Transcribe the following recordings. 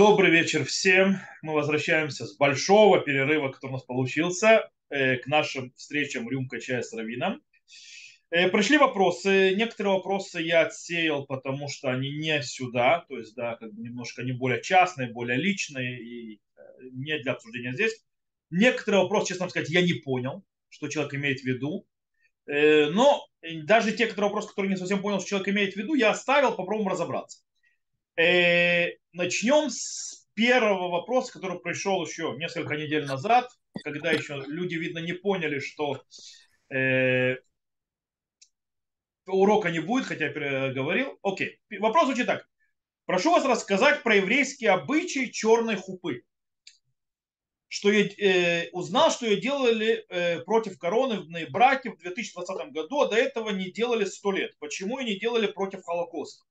Добрый вечер всем. Мы возвращаемся с большого перерыва, который у нас получился, э, к нашим встречам «Рюмка чая с Равином». Э, пришли вопросы. Некоторые вопросы я отсеял, потому что они не сюда, то есть, да, как бы немножко не более частные, более личные и э, не для обсуждения здесь. Некоторые вопросы, честно сказать, я не понял, что человек имеет в виду. Но даже те, которые вопросы, которые не совсем понял, что человек имеет в виду, я оставил, попробуем разобраться. Э, начнем с первого вопроса, который пришел еще несколько недель назад, когда еще люди, видно, не поняли, что э, урока не будет, хотя я говорил. Окей, вопрос звучит так. Прошу вас рассказать про еврейские обычаи черной хупы. Что я э, узнал, что ее делали э, против короны в браке в 2020 году, а до этого не делали сто лет. Почему и не делали против Холокоста?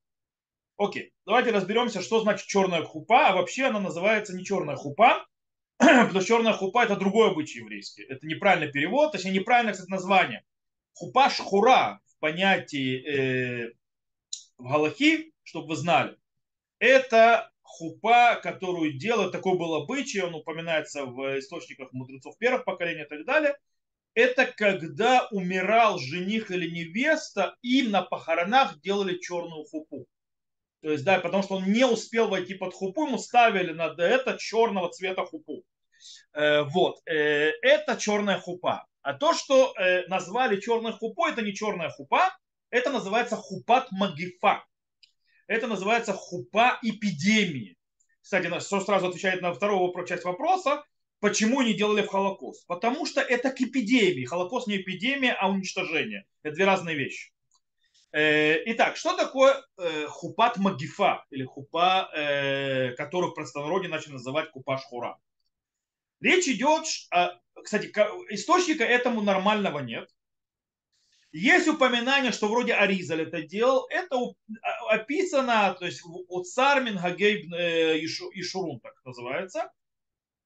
Окей, давайте разберемся, что значит черная хупа. А вообще она называется не черная хупа, потому что черная хупа это другой обычай еврейский. Это неправильный перевод, точнее неправильное, кстати, название. Хупа шхура в понятии э, в Галахи, чтобы вы знали, это хупа, которую делают, такой был обычай, он упоминается в источниках мудрецов первых поколений и так далее. Это когда умирал жених или невеста, им на похоронах делали черную хупу. То есть, да, потому что он не успел войти под хупу, ему ставили на это черного цвета хупу. Э, вот, э, это черная хупа. А то, что э, назвали черной хупой, это не черная хупа, это называется хупат магифа. Это называется хупа эпидемии. Кстати, что сразу отвечает на вторую часть вопроса, почему не делали в Холокост. Потому что это к эпидемии. Холокост не эпидемия, а уничтожение. Это две разные вещи. Э, итак, что такое э, хупат магифа, или хупа, э, которую в простонародье начали называть купа шхура? Речь идет, кстати, источника этому нормального нет. Есть упоминание, что вроде Аризаль это делал. Это описано, то есть у Цармин Хагейб Ишурун, так называется.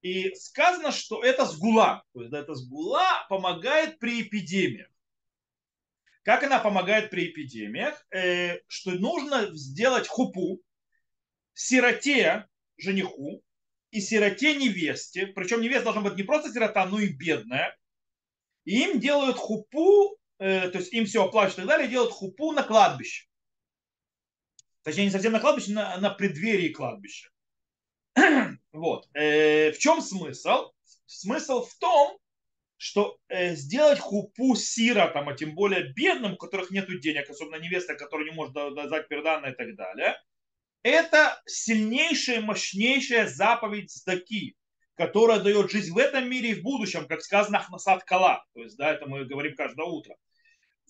И сказано, что это сгула. То есть это сгула помогает при эпидемиях. Как она помогает при эпидемиях? Э, что нужно сделать хупу сироте жениху и сироте невесте. Причем невеста должна быть не просто сирота, но и бедная. И им делают хупу, э, то есть им все оплачивают и так далее, делают хупу на кладбище. Точнее, не совсем на кладбище, на, на преддверии кладбища. вот. Э, в чем смысл? Смысл в том, что э, сделать хупу сиротам, а тем более бедным, у которых нет денег, особенно невеста, которая не может дать перданное и так далее, это сильнейшая, мощнейшая заповедь сдаки, которая дает жизнь в этом мире и в будущем, как сказано Ахнасад Кала. То есть, да, это мы говорим каждое утро.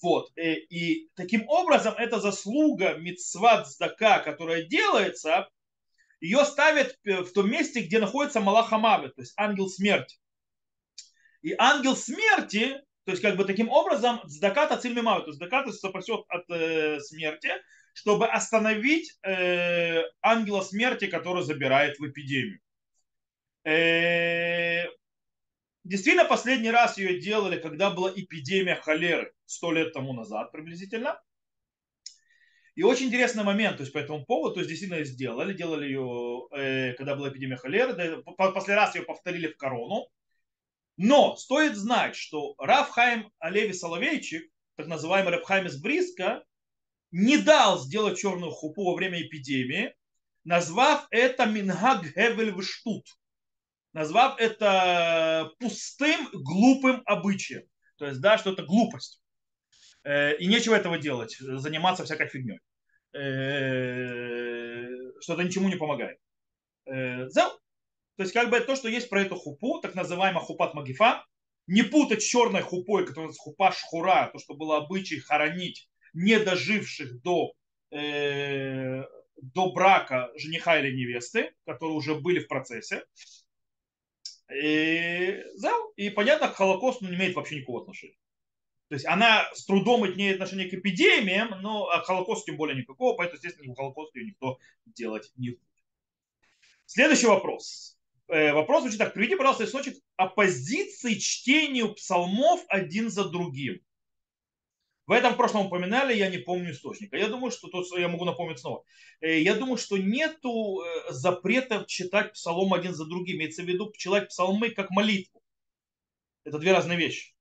Вот. И, э, и таким образом, эта заслуга мицват сдака, которая делается, ее ставят в том месте, где находится Малахамаве, то есть ангел смерти. И ангел смерти, то есть как бы таким образом, сдакат от то есть сдакат спасет от э, смерти, чтобы остановить э, ангела смерти, который забирает в эпидемию. Э, действительно, последний раз ее делали, когда была эпидемия холеры, сто лет тому назад приблизительно. И очень интересный момент, то есть по этому поводу, то есть действительно сделали, делали ее, э, когда была эпидемия холеры, да, после раз ее повторили в корону, но стоит знать, что Рафхайм Олеви Соловейчик, так называемый Рафхайм из Бриска, не дал сделать черную хупу во время эпидемии, назвав это Мингаг Хевель Штут, назвав это пустым, глупым обычаем. То есть, да, что это глупость. Э, и нечего этого делать, заниматься всякой фигней. Э, что это ничему не помогает. Э, то есть как бы то, что есть про эту хупу, так называемая хупат магифа, не путать с черной хупой, которая хупа шхура, то, что было обычай хоронить недоживших до, э, до брака жениха или невесты, которые уже были в процессе. И, и понятно, к Холокосту не имеет вообще никакого отношения. То есть она с трудом имеет отношение к эпидемиям, но к Холокосту тем более никакого, поэтому, естественно, Холокосте ее никто делать не будет. Следующий вопрос. Э, вопрос звучит так. Приведи, пожалуйста, источник оппозиции чтению псалмов один за другим. В этом в прошлом упоминали, я не помню источника. Я думаю, что тут я могу напомнить снова. Э, я думаю, что нету э, запрета читать псалом один за другим. Имеется в виду читать псалмы как молитву. Это две разные вещи.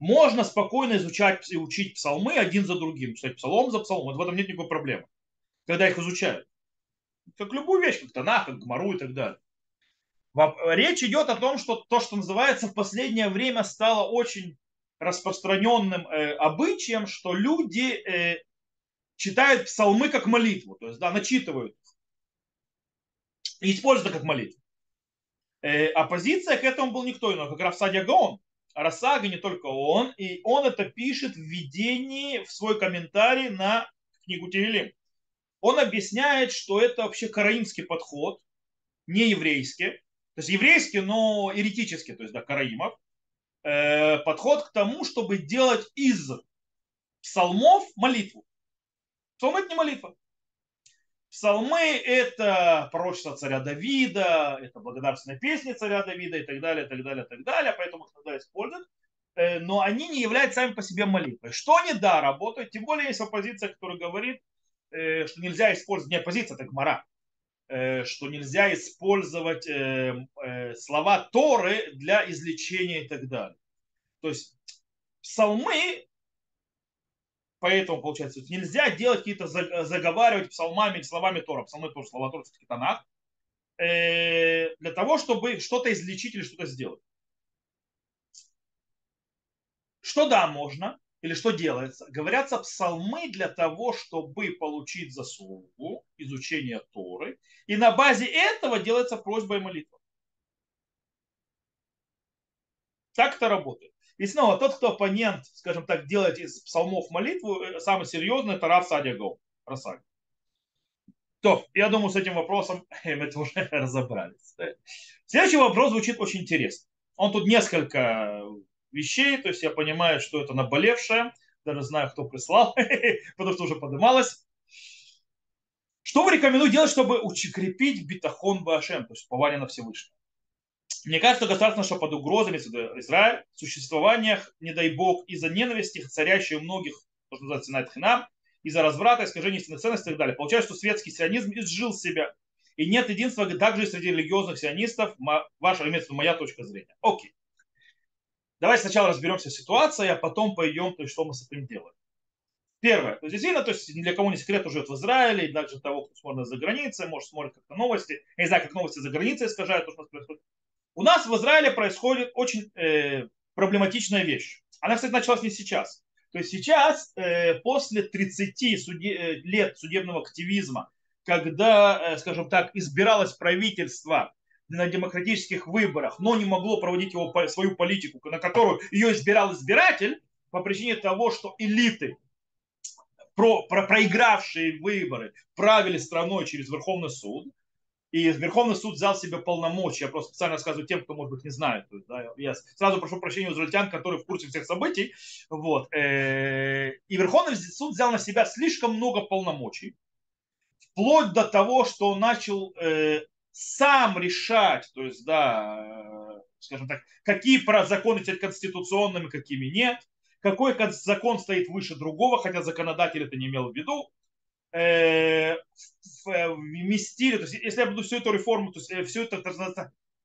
Можно спокойно изучать и учить псалмы один за другим. Читать псалом за псалмом. В этом нет никакой проблемы. Когда их изучают. Как любую вещь, как Танах, как Гмару и так далее. Речь идет о том, что то, что называется в последнее время стало очень распространенным э, обычаем, что люди э, читают псалмы как молитву, то есть да, начитывают и используют как молитву. Э, оппозиция к этому был никто иной, как Рафсадия Гаон. Расага не только он, и он это пишет в введении, в свой комментарий на книгу Тевелим. Он объясняет, что это вообще караимский подход, не еврейский, то есть еврейский, но еретический, то есть да, караимов, э, подход к тому, чтобы делать из псалмов молитву. Псалмы это не молитва. Псалмы – это пророчество царя Давида, это благодарственные песни царя Давида и так далее, так далее, так далее, поэтому их иногда используют. Э, но они не являются сами по себе молитвой. Что они, да, работают, тем более есть оппозиция, которая говорит, э, что нельзя использовать, не оппозиция, это гмара, э, что нельзя использовать слова Торы для излечения и так далее. То есть псалмы Поэтому, получается, нельзя делать какие-то, заговаривать псалмами словами Тора. Псалмы тоже слова Тора, все-таки Танах. Э, для того, чтобы что-то излечить или что-то сделать. Что да, можно, или что делается? Говорятся псалмы для того, чтобы получить заслугу изучения Торы. И на базе этого делается просьба и молитва. Так это работает. И снова, тот, кто оппонент, скажем так, делает из псалмов молитву, э, самый серьезный, это Рав Садия Гол. То, я думаю, с этим вопросом мы уже разобрались. Следующий вопрос звучит очень интересно. Он тут несколько вещей, то есть я понимаю, что это наболевшее, даже знаю, кто прислал, потому что уже поднималось. Что вы рекомендуете делать, чтобы укрепить битахон Башем, то есть упование на Всевышнего? Мне кажется, государство нашло под угрозами Израиль, существование, не дай бог, из-за ненависти, царящей у многих, то, что называется Синайт Хинам, из-за разврата, искажения истинных ценностей и так далее. Получается, что светский сионизм изжил себя. И нет единства также среди религиозных сионистов, ваша, имеется моя точка зрения. Окей. Давайте сначала разберемся с ситуацией, а потом пойдем, то есть, что мы с этим делаем. Первое. То есть, действительно, то есть, для кого не секрет, живет в Израиле, и даже того, кто смотрит за границей, может, смотрит как-то новости. Я не знаю, как новости за границей искажают то, что происходит. У нас в Израиле происходит очень э, проблематичная вещь. Она, кстати, началась не сейчас. То есть сейчас, э, после 30 суде, э, лет судебного активизма, когда, э, скажем так, избиралось правительство на демократических выборах, но не могло проводить его, свою политику, на которую ее избирал избиратель, по причине того, что элиты, про, про, проигравшие выборы, правили страной через Верховный суд, и Верховный суд взял себе полномочия. Я просто специально рассказываю тем, кто, может быть, не знает. Да, я сразу прошу прощения у израильтян, которые в курсе всех событий. Вот. Э, и Верховный суд взял на себя слишком много полномочий. Вплоть до того, что начал э, сам решать, то есть, да, скажем так, какие законы теперь конституционными, какими нет, какой закон стоит выше другого, хотя законодатель это не имел в виду, Э, вместили, то есть если я буду всю эту реформу, то есть э, всю эту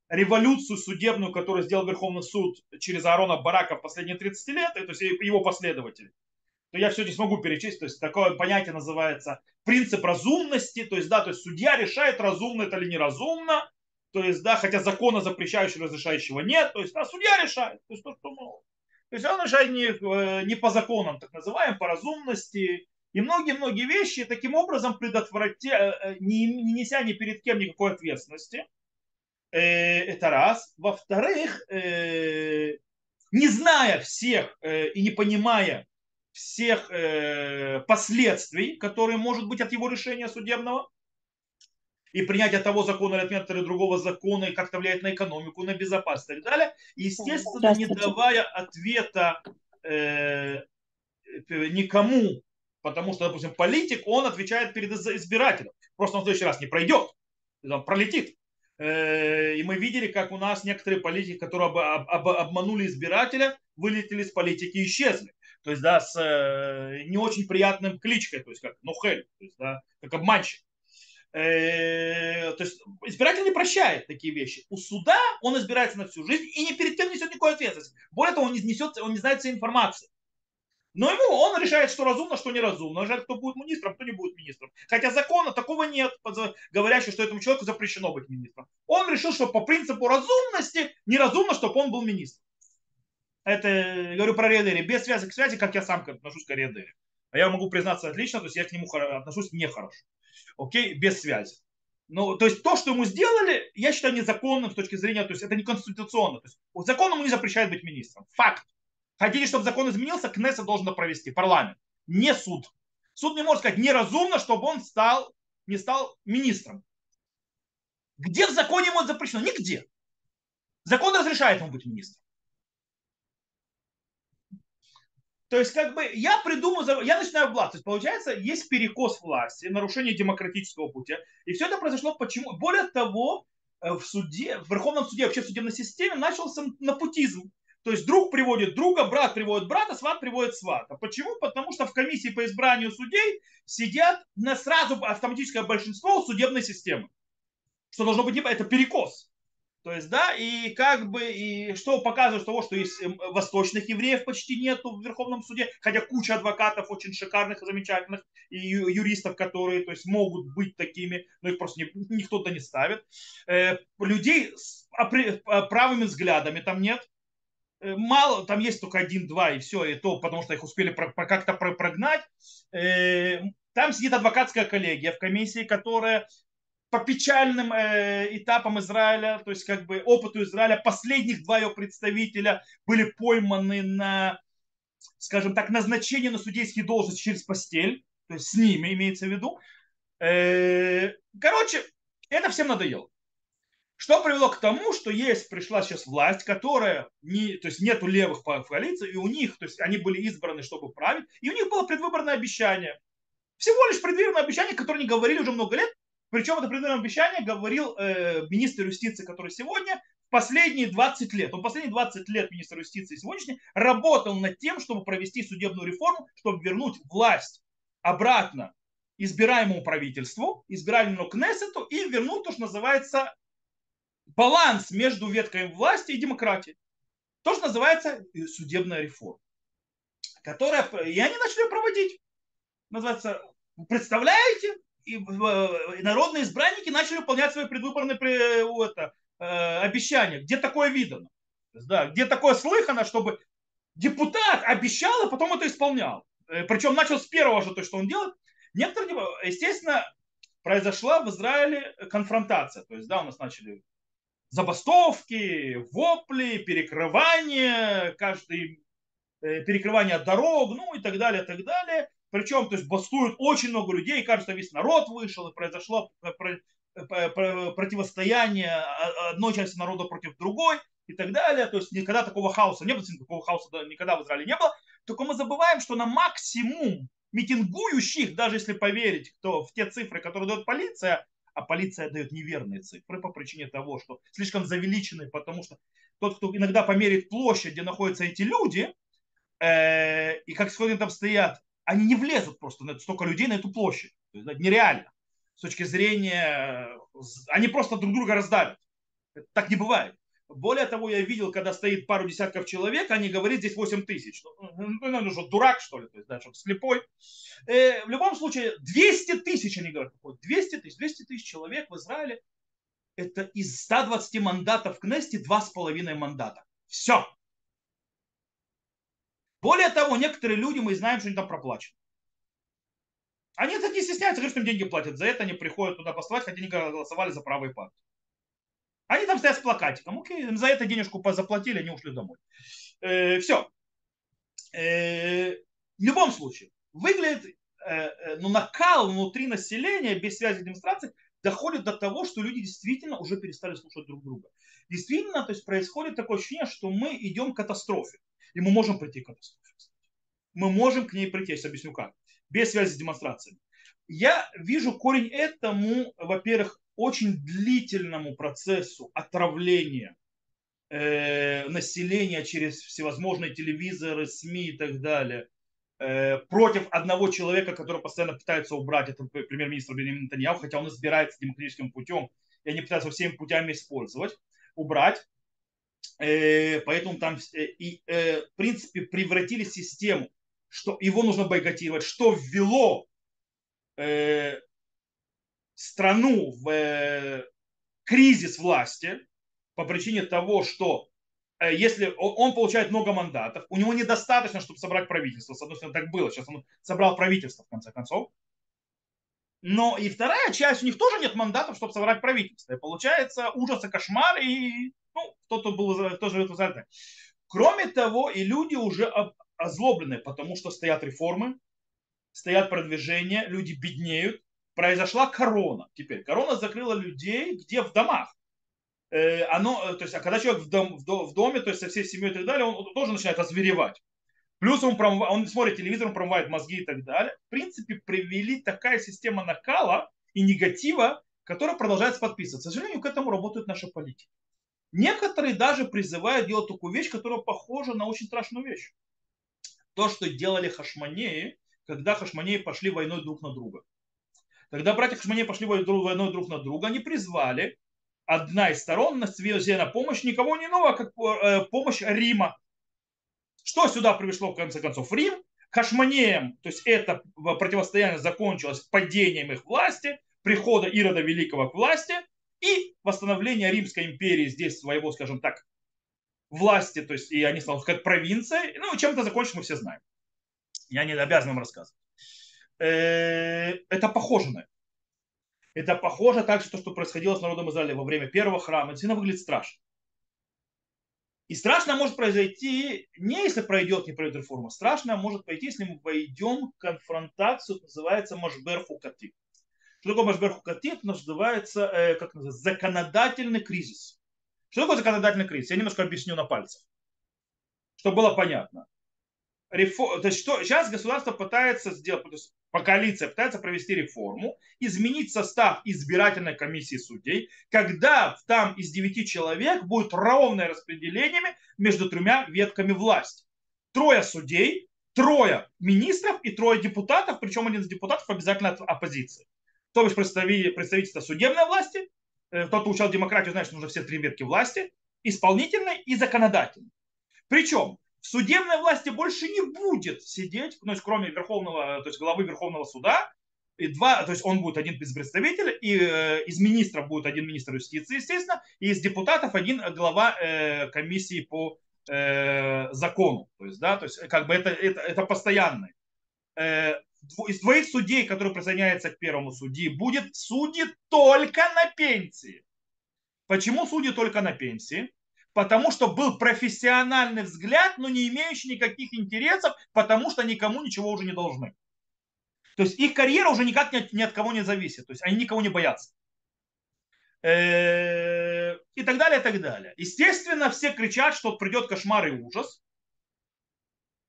революцию судебную, которую сделал Верховный суд через Аарона Барака в последние 30 лет, то есть его последователи, то я все не смогу перечислить. То есть такое понятие называется принцип разумности. То есть, да, то есть судья решает, разумно это или неразумно. То есть, да, хотя закона запрещающего, разрешающего нет. То есть, да, судья решает. То есть, то, что, ну, то есть он решает не, э, не по законам, так называемым, по разумности, и многие-многие вещи таким образом предотвратя, э, э, не, не неся ни перед кем никакой ответственности. Это раз. Во-вторых, не зная всех и не понимая всех последствий, которые может быть от его решения судебного, и принятие того закона или отмены другого закона, и как-то влияет на экономику, на безопасность и так далее, естественно, не давая ответа никому потому что, допустим, политик, он отвечает перед избирателем. Просто он в следующий раз не пройдет, он пролетит. Э, и мы видели, как у нас некоторые политики, которые об, об, обманули избирателя, вылетели из политики и исчезли. То есть, да, с э, не очень приятным кличкой, то есть, как Нухель, то есть, да, как обманщик. Э, то есть, избиратель не прощает такие вещи. У суда он избирается на всю жизнь и ни перед тем несет никакой ответственности. Более того, он не несет, он не знает всей информации. Но ему он решает, что разумно, что неразумно. Он решает, кто будет министром, кто не будет министром. Хотя закона такого нет, говорящего, что этому человеку запрещено быть министром. Он решил, что по принципу разумности неразумно, чтобы он был министром. Это говорю про Редери. Без связи к связи, как я сам отношусь к Редери. А я могу признаться отлично, то есть я к нему отношусь нехорошо. Окей, без связи. Ну, то есть то, что ему сделали, я считаю незаконным с точки зрения, то есть это не конституционно. То есть закон ему не запрещает быть министром. Факт. Хотите, чтобы закон изменился, Кнессет должен провести, парламент, не суд. Суд не может сказать неразумно, чтобы он стал, не стал министром. Где в законе ему это запрещено? Нигде. Закон разрешает ему быть министром. То есть, как бы, я придумаю, я начинаю власть. То есть, получается, есть перекос власти, нарушение демократического пути. И все это произошло почему? Более того, э, в суде, в Верховном суде, вообще в судебной системе начался напутизм. То есть друг приводит друга, брат приводит брата, сват приводит свата. Почему? Потому что в комиссии по избранию судей сидят на сразу автоматическое большинство судебной системы. Что должно быть, это перекос. То есть, да, и как бы, и что показывает того, что есть эм, восточных евреев почти нету в Верховном суде, хотя куча адвокатов очень шикарных и замечательных, и юристов, которые, то есть, могут быть такими, но их просто никто то не ставит. Э, людей с правыми взглядами там нет, Э, мало, там есть только один-два и все, и то, потому что их успели как-то прогнать. Э, там сидит адвокатская коллегия в комиссии, которая по печальным э, этапам Израиля, то есть как бы опыту Израиля, последних два ее представителя были пойманы на, скажем так, назначение на судейские должности через постель, то есть с ними имеется в виду. Короче, это всем надоело. Что привело к тому, что есть, пришла сейчас власть, которая, не, то есть нету левых в коалиции, и у них, то есть они были избраны, чтобы править, и у них было предвыборное обещание. Всего лишь предвыборное обещание, которое они говорили уже много лет, причем это предвыборное обещание говорил э, министр юстиции, который сегодня, последние 20 лет, он последние 20 лет министр юстиции сегодняшний работал над тем, чтобы провести судебную реформу, чтобы вернуть власть обратно избираемому правительству, избирательному Кнессету и вернуть то, что называется баланс между веткой власти и демократией. То, что называется э, судебная реформа. Которая, и они начали проводить. Называется, представляете, и народные избранники начали выполнять свои предвыборные это, э, обещания. Где такое видано? Да, где такое слыхано, чтобы депутат обещал, а потом это исполнял. Э, Причем начал с первого же то, что он делает. Некоторые, естественно, произошла в Израиле конфронтация. То есть, да, у нас начали забастовки, вопли, перекрывания, каждый э, перекрывание дорог, ну и так далее, так далее. Причем, то есть, бастуют очень много людей, кажется, весь народ вышел, и произошло противостояние одной части народа против другой и так далее. То есть, никогда такого хаоса не было, такого хаоса никогда в Израиле не было. Только мы забываем, что на максимум митингующих, даже если поверить кто, в те цифры, которые дает полиция, а полиция дает неверные цифры по причине того, что слишком завеличены, потому что тот, кто иногда померит площадь, где находятся эти люди, э, и как сегодня там стоят, они не влезут просто на столько людей на эту площадь. То есть, нереально. С точки зрения, они просто друг друга раздавят. Так не бывает. Более того, я видел, когда стоит пару десятков человек, они говорят, здесь 8 тысяч. Ну, ну, ну, что, дурак, что ли? То есть, да, чтобы слепой. Э, в любом случае, 200 тысяч, они говорят, 200 тысяч, 200 тысяч человек в Израиле. Это из 120 мандатов в Кнесте 2,5 мандата. Все. Более того, некоторые люди, мы знаем, что они там проплачены. Они это не стесняются, говорят, что им деньги платят. За это они приходят туда послать, хотя они голосовали за правые партии. Они там стоят с плакатиком. Окей, им за это денежку заплатили, они ушли домой. Э, все. Э, в любом случае, выглядит, э, э, ну, накал внутри населения без связи демонстрации доходит до того, что люди действительно уже перестали слушать друг друга. Действительно, то есть происходит такое ощущение, что мы идем к катастрофе. И мы можем прийти к катастрофе. Мы можем к ней прийти, я объясню как. Без связи с демонстрациями. Я вижу корень этому, во-первых, очень длительному процессу отравления э, населения через всевозможные телевизоры, СМИ и так далее э, против одного человека, который постоянно пытается убрать, это премьер-министр Бенемин Нетаньяху, хотя он избирается демократическим путем, и они пытаются всеми путями использовать, убрать. Э, поэтому там, э, и, э, в принципе, превратили систему, что его нужно бойкотировать, что ввело страну в кризис власти по причине того, что если он получает много мандатов, у него недостаточно, чтобы собрать правительство. С одной стороны, так было. Сейчас он собрал правительство, в конце концов. Но и вторая часть, у них тоже нет мандатов, чтобы собрать правительство. И получается ужас и кошмар, и ну, кто-то был тоже это за Кроме того, и люди уже озлоблены, потому что стоят реформы, стоят продвижения, люди беднеют, произошла корона. Теперь корона закрыла людей где в домах. Э, оно, э, то есть, а когда человек в, дом, в доме, то есть со всей семьей и так далее, он тоже начинает озверевать. Плюс он, промыв... он смотрит телевизор, он промывает мозги и так далее. В принципе, привели такая система накала и негатива, которая продолжается подписываться. К сожалению, к этому работают наши политики. Некоторые даже призывают делать такую вещь, которая похожа на очень страшную вещь. То, что делали хашманеи, когда хашманеи пошли войной друг на друга. Когда братья Хашмане пошли войной друг на друга, они призвали одна из сторон на себе на помощь никого не иного, как э, помощь Рима. Что сюда пришло в конце концов? Рим Хашманеем, то есть это противостояние закончилось падением их власти, прихода Ирода Великого к власти и восстановление Римской империи здесь своего, скажем так, власти, то есть и они стали как провинция. Ну, чем это закончится, мы все знаем. Я не обязан вам рассказывать. Э, это похоже на это. Похоже также то, что происходило с народом Израиля во время первого храма. Это сильно выглядит страшно. И страшно может произойти не если пройдет, не пройдет реформа. Страшно может пойти, если мы войдем в конфронтацию, называется Машбер Хукати. Что такое Машбер? Это называется, э, как называется, законодательный кризис. Что такое законодательный кризис? Я немножко объясню на пальцах, чтобы было понятно. Рефор... То есть что сейчас государство пытается сделать, коалиция пытается провести реформу, изменить состав избирательной комиссии судей, когда там из девяти человек будет ровное распределение между тремя ветками власти. Трое судей, трое министров и трое депутатов, причем один из депутатов обязательно от оппозиции. То есть представительство судебной власти, э, тот, кто учил демократию, знает, что нужно все три ветки власти, исполнительной и законодательной. Причем судебной власти больше не будет сидеть, ну, кроме верховного, то есть главы Верховного суда, и два, то есть он будет один из представителей, и э, из министров будет один министр юстиции, естественно, и из депутатов один глава э, комиссии по э, закону. То есть, да, то есть как бы это, это, это постоянный. Э, из двоих судей, которые присоединяются к первому судьи, будет судить только на пенсии. Почему судит только на пенсии? Потому что был профессиональный взгляд, но не имеющий никаких интересов, потому что никому ничего уже не должны. То есть их карьера уже никак ни от, ни от кого не зависит. То есть они никого не боятся. Э, и так далее, и так далее. Естественно, все кричат, что придет кошмар и ужас.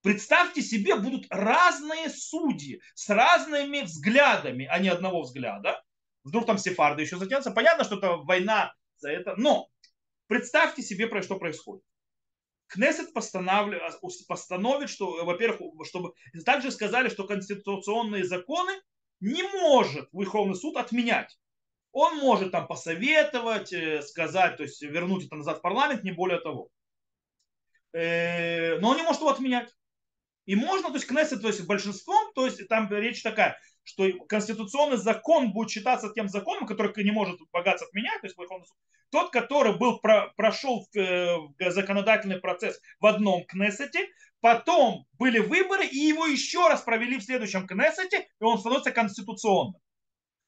Представьте себе, будут разные судьи с разными взглядами, а не одного взгляда. Вдруг там сефарды еще затянутся. Понятно, что это война за это. Но Представьте себе, про что происходит. Кнессет постановит, что, во-первых, чтобы также сказали, что конституционные законы не может Верховный суд отменять. Он может там посоветовать, э, сказать, то есть вернуть это назад в парламент, не более того. Э, но он не может его отменять. И можно, то есть Кнессет, то есть большинством, то есть там речь такая, что конституционный закон будет считаться тем законом, который не может богатство отменять, то есть тот, который был, про, прошел э, законодательный процесс в одном Кнессете, потом были выборы, и его еще раз провели в следующем Кнессете, и он становится конституционным.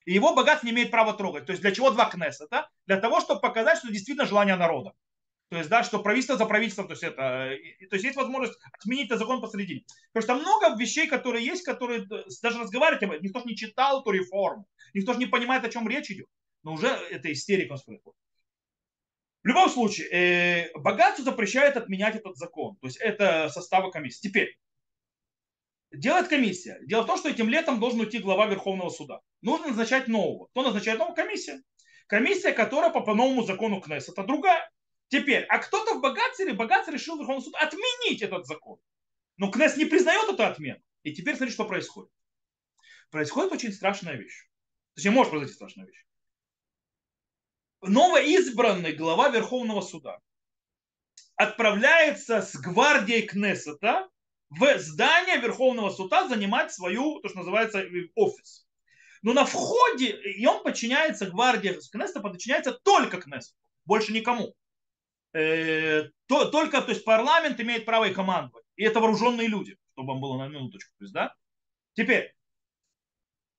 И его богатство не имеет права трогать. То есть для чего два Кнессета? Для того, чтобы показать, что действительно желание народа. То есть, да, что правительство за правительством, то есть это, то есть есть возможность отменить этот закон посередине. Потому что много вещей, которые есть, которые даже разговаривать об этом, никто же не читал эту реформу, никто же не понимает, о чем речь идет. Но уже это истерика происходит. В любом случае, э, богатство запрещает отменять этот закон. То есть это составы комиссии. Теперь, делает комиссия. Дело в том, что этим летом должен уйти глава Верховного суда. Нужно назначать нового. Кто назначает нового? Комиссия. Комиссия, которая по, по новому закону КНЕС. Это другая. Теперь, а кто-то в Богатце, Богатце решил Верховный суд отменить этот закон. Но КНЕС не признает эту отмену. И теперь смотри, что происходит. Происходит очень страшная вещь. Точнее, может произойти страшная вещь. Новоизбранный глава Верховного суда отправляется с гвардией Кнессета в здание Верховного суда занимать свою, то, что называется, офис. Но на входе, и он подчиняется гвардии Кнессета, подчиняется только Кнессету, больше никому. Э, то, только, то есть парламент имеет право и командовать. И это вооруженные люди, чтобы вам было на минуточку. То есть, да? Теперь,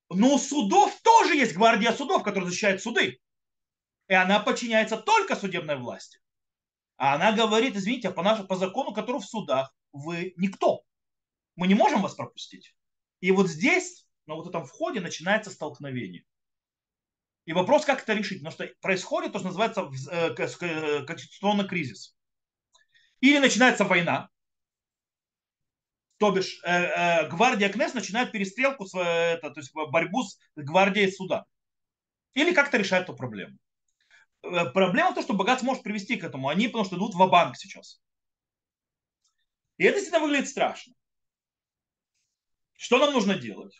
но у судов тоже есть гвардия судов, которая защищает суды. И она подчиняется только судебной власти. А она говорит, извините, по, нашему, по закону, который в судах, вы никто. Мы не можем вас пропустить. И вот здесь, на вот этом входе, начинается столкновение. И вопрос, как это решить. Потому что происходит то, что называется э, конституционный кризис. Или начинается война, то бишь э, э, гвардия КНЕС начинает перестрелку, с, э, это, то есть борьбу с гвардией суда. Или как-то решает эту проблему. Э, проблема в том, что богат может привести к этому. Они потому что идут в банк сейчас. И это действительно выглядит страшно. Что нам нужно делать?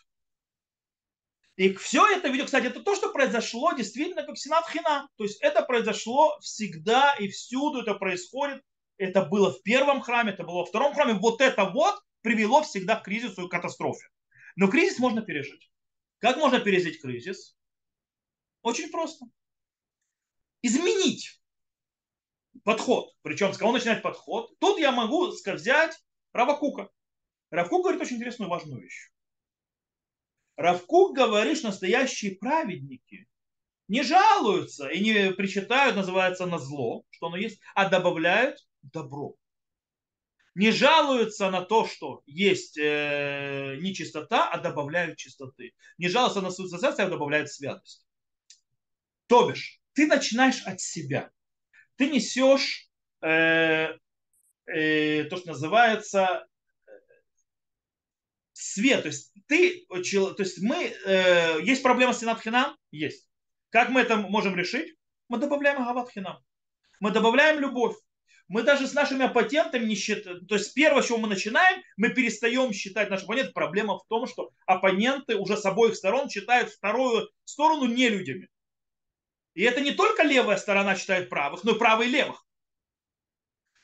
И все это видео, кстати, это то, что произошло действительно как Сенат Хина. То есть это произошло всегда и всюду это происходит. Это было в первом храме, это было во втором храме. Вот это вот привело всегда к кризису и катастрофе. Но кризис можно пережить. Как можно пережить кризис? Очень просто. Изменить подход. Причем с кого начинать подход? Тут я могу взять Равакука. Равкук говорит очень интересную важную вещь. Равкук говорит, что настоящие праведники не жалуются и не причитают, называется, на зло, что оно есть, а добавляют добро не жалуются на то, что есть э, нечистота, а добавляют чистоты. Не жалуются на свою социацию, а добавляют святость. То бишь, ты начинаешь от себя. Ты несешь э, э, то, что называется свет. То есть ты, то есть мы, э, есть проблема с Синатхинам? Есть. Как мы это можем решить? Мы добавляем Агаватхинам. Мы добавляем любовь мы даже с нашими оппонентами не считаем. То есть первое, с чего мы начинаем, мы перестаем считать наших оппонентов. Проблема в том, что оппоненты уже с обоих сторон считают вторую сторону не людьми. И это не только левая сторона считает правых, но и правые левых.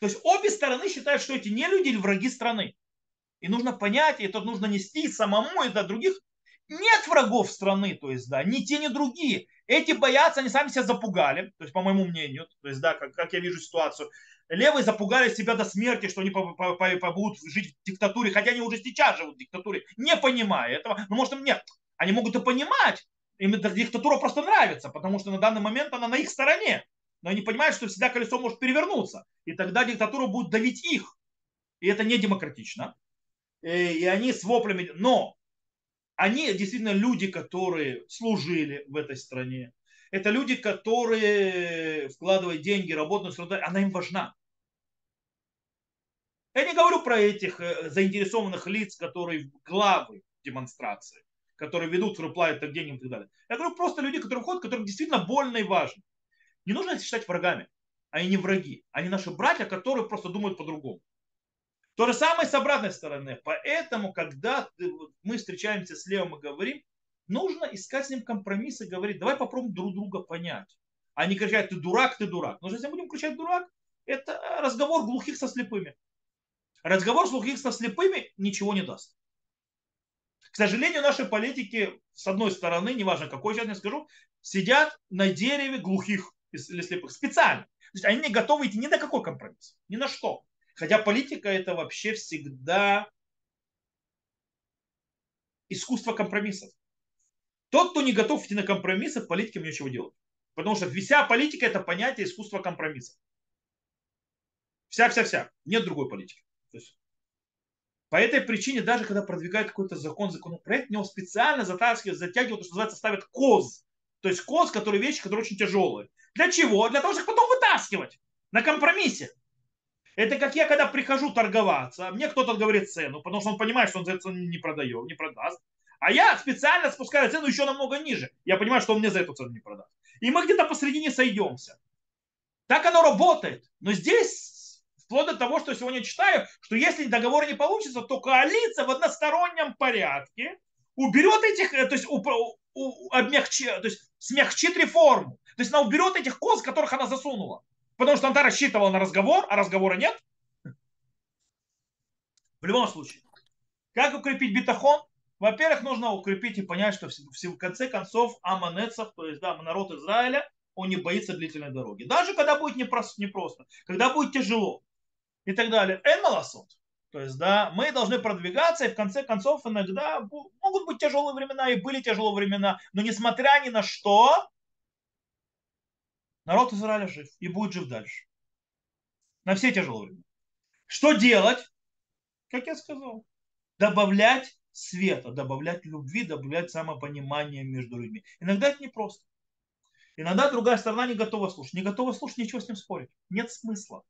То есть обе стороны считают, что эти не люди или враги страны. И нужно понять, и это нужно нести самому и до других. Нет врагов страны, то есть, да, ни те, ни другие. Эти боятся, они сами себя запугали, то есть, по моему мнению, то есть, да, как, как я вижу ситуацию левые запугали себя до смерти, что они будут жить в диктатуре, хотя они уже сейчас живут в диктатуре, не понимая этого. Ну, может, нет, они могут и понимать, им эта диктатура просто нравится, потому что на данный момент она на их стороне. Но они понимают, что всегда колесо может перевернуться, и тогда диктатура будет давить их. И это не демократично. И они с воплями... Но они действительно люди, которые служили в этой стране, это люди, которые вкладывают деньги, работают, страдают, она им важна. Я не говорю про этих э, заинтересованных лиц, которые главы демонстрации, которые ведут, выплатят деньги и так далее. Я говорю просто люди, которые входят, которым действительно больно и важно. Не нужно их считать врагами. Они не враги. Они наши братья, которые просто думают по-другому. То же самое с обратной стороны. Поэтому, когда мы встречаемся с левым и говорим, нужно искать с ним компромисс и говорить, давай попробуем друг друга понять. А не кричать, ты дурак, ты дурак. Но если мы будем кричать дурак, это разговор глухих со слепыми. Разговор глухих со слепыми ничего не даст. К сожалению, наши политики, с одной стороны, неважно какой сейчас я скажу, сидят на дереве глухих или слепых специально. То есть они не готовы идти ни на какой компромисс, ни на что. Хотя политика это вообще всегда искусство компромиссов. Тот, кто не готов идти на компромиссы, в политике мне ничего делать. Потому что вся политика это понятие искусства компромисса. Вся-вся-вся. Нет другой политики. По этой причине, даже когда продвигают какой-то закон, законопроект, него специально затаскивают, затягивают, что называется, ставят коз. То есть коз, который вещи, которые очень тяжелые. Для чего? Для того, чтобы потом вытаскивать на компромиссе. Это как я, когда прихожу торговаться, мне кто-то говорит цену, потому что он понимает, что он за эту цену не продает, не продаст. А я специально спускаю цену еще намного ниже. Я понимаю, что он мне за эту цену не продаст. И мы где-то посредине сойдемся. Так оно работает. Но здесь Вплоть до того, что сегодня читаю, что если договор не получится, то коалиция в одностороннем порядке уберет этих, э, то есть, у, у, обмягчи, то есть смягчит реформу. То есть она уберет этих коз, которых она засунула. Потому что она рассчитывала на разговор, а разговора нет. В любом случае. Как укрепить битахон? Во-первых, нужно укрепить и понять, что в конце концов Аманецов, то есть да, народ Израиля, он не боится длительной дороги. Даже когда будет непросто, непросто когда будет тяжело и так далее. Эн. То есть, да, мы должны продвигаться, и в конце концов иногда могут быть тяжелые времена, и были тяжелые времена, но несмотря ни на что, народ Израиля жив и будет жив дальше. На все тяжелые времена. Что делать? Как я сказал, добавлять света, добавлять любви, добавлять самопонимание между людьми. Иногда это непросто. Иногда другая сторона не готова слушать. Не готова слушать, ничего с ним спорить. Нет смысла.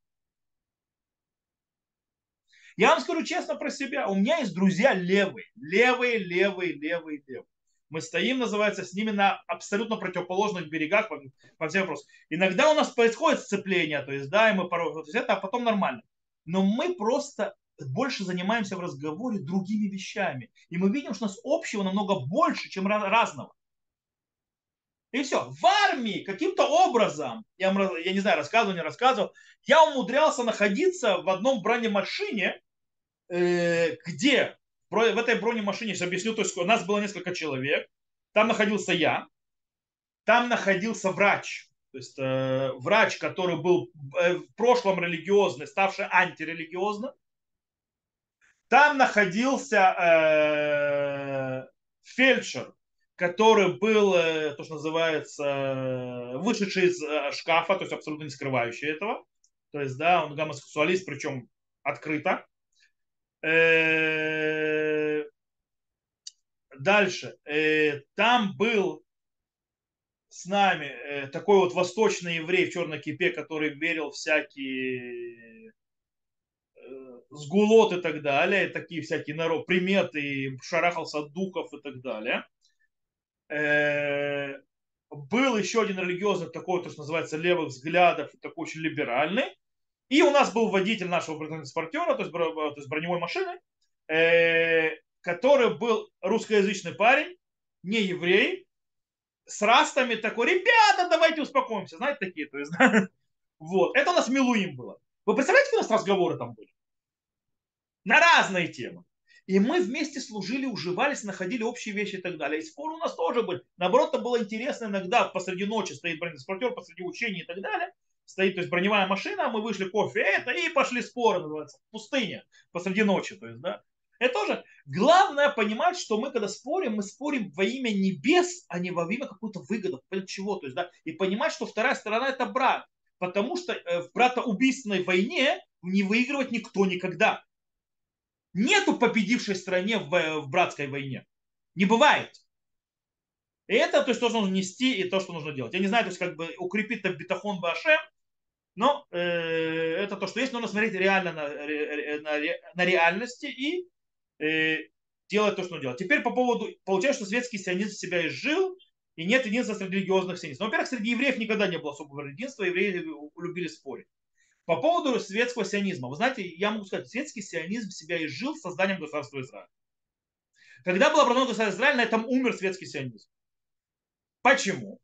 Я вам скажу честно про себя. У меня есть друзья левые. Левые, левые, левые, левые. Мы стоим, называется, с ними на абсолютно противоположных берегах по, по всем вопросам. Иногда у нас происходит сцепление, то есть, да, и мы порой, есть это, а потом нормально. Но мы просто больше занимаемся в разговоре другими вещами. И мы видим, что у нас общего намного больше, чем разного. И все. В армии каким-то образом, я, я не знаю, рассказывал, не рассказывал, я умудрялся находиться в одном бронемашине, э, где в этой бронемашине, сейчас объясню, то есть у нас было несколько человек, там находился я, там находился врач, то есть э, врач, который был э, в прошлом религиозный, ставший антирелигиозным, там находился э, фельдшер, который был, э, то, что называется, вышедший из э, шкафа, то есть абсолютно не скрывающий этого. То есть, да, он гомосексуалист, причем открыто. Дальше. Там был с нами такой вот восточный еврей в черной кипе, который верил всякие сгулот и так далее, такие всякие народ, приметы, шарахался от духов и так далее. Э, был еще один религиозный такой, то, что называется, левых взглядов, такой очень либеральный. И у нас был водитель нашего транспортера, то есть, то есть броневой машины, э, который был русскоязычный парень, не еврей, с растами такой, ребята, давайте успокоимся, знаете, такие, то есть, вот, это у нас Милуим было. Вы представляете, какие у нас разговоры там были? на разные темы. И мы вместе служили, уживались, находили общие вещи и так далее. И споры у нас тоже были. Наоборот, это было интересно иногда посреди ночи стоит бронетранспортер, посреди учений и так далее. Стоит, то есть броневая машина, мы вышли кофе, это, и пошли споры, называется, в пустыне, посреди ночи, то есть, да. Это тоже главное понимать, что мы когда спорим, мы спорим во имя небес, а не во имя какой-то выгоды, чего, то есть, да, и понимать, что вторая сторона это брат, потому что э, в братоубийственной войне не выигрывать никто никогда. Нету победившей стране в, в братской войне. Не бывает. И это то, что нужно нести, и то, что нужно делать. Я не знаю, то есть как бы укрепить так битахон Башем, но э, это то, что есть. Нужно смотреть реально на, на, на реальности и э, делать то, что нужно делать. Теперь по поводу, получается, что светский сионизм себя изжил, и нет единства среди религиозных сионистов. Но, во-первых, среди евреев никогда не было особого единства, евреи любили спорить. По поводу светского сионизма. Вы знаете, я могу сказать, светский сионизм себя изжил созданием государства Израиль. Когда было образовано государство Израиль, на этом умер светский сионизм. Почему?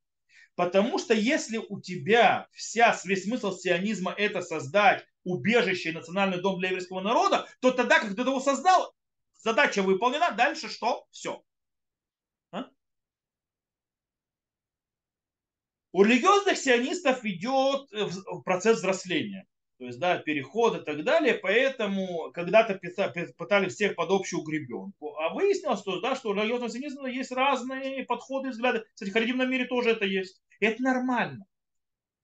Потому что если у тебя вся, весь смысл сионизма это создать убежище и национальный дом для еврейского народа, то тогда, когда ты его создал, задача выполнена, дальше что? Все. А? У религиозных сионистов идет э, процесс взросления то есть, да, переход и так далее, поэтому когда-то пытались всех под общую гребенку, а выяснилось, что, да, что у религиозного сионизма есть разные подходы и взгляды. Кстати, в харидимном мире тоже это есть. И это нормально,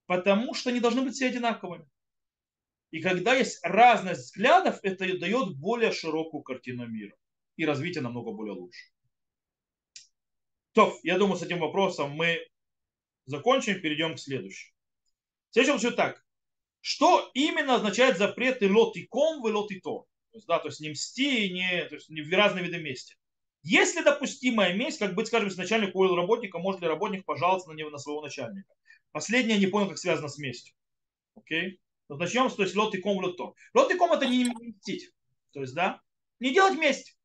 потому что они должны быть все одинаковыми. И когда есть разность взглядов, это дает более широкую картину мира. И развитие намного более лучше. То, я думаю, с этим вопросом мы закончим, перейдем к следующему. Следующий все так. Что именно означает запреты лотиком в лотито? То есть, да, то есть не мсти, не, то есть не в разные виды мести. Если допустимая месть, как быть, скажем, если начальник уволил работника, может ли работник пожаловаться на него, на своего начальника? Последнее не понял, как связано с местью. Окей? Вот начнем с то есть лот и ком, лот тор. Лот и ком это не мстить. То есть, да, не делать месть.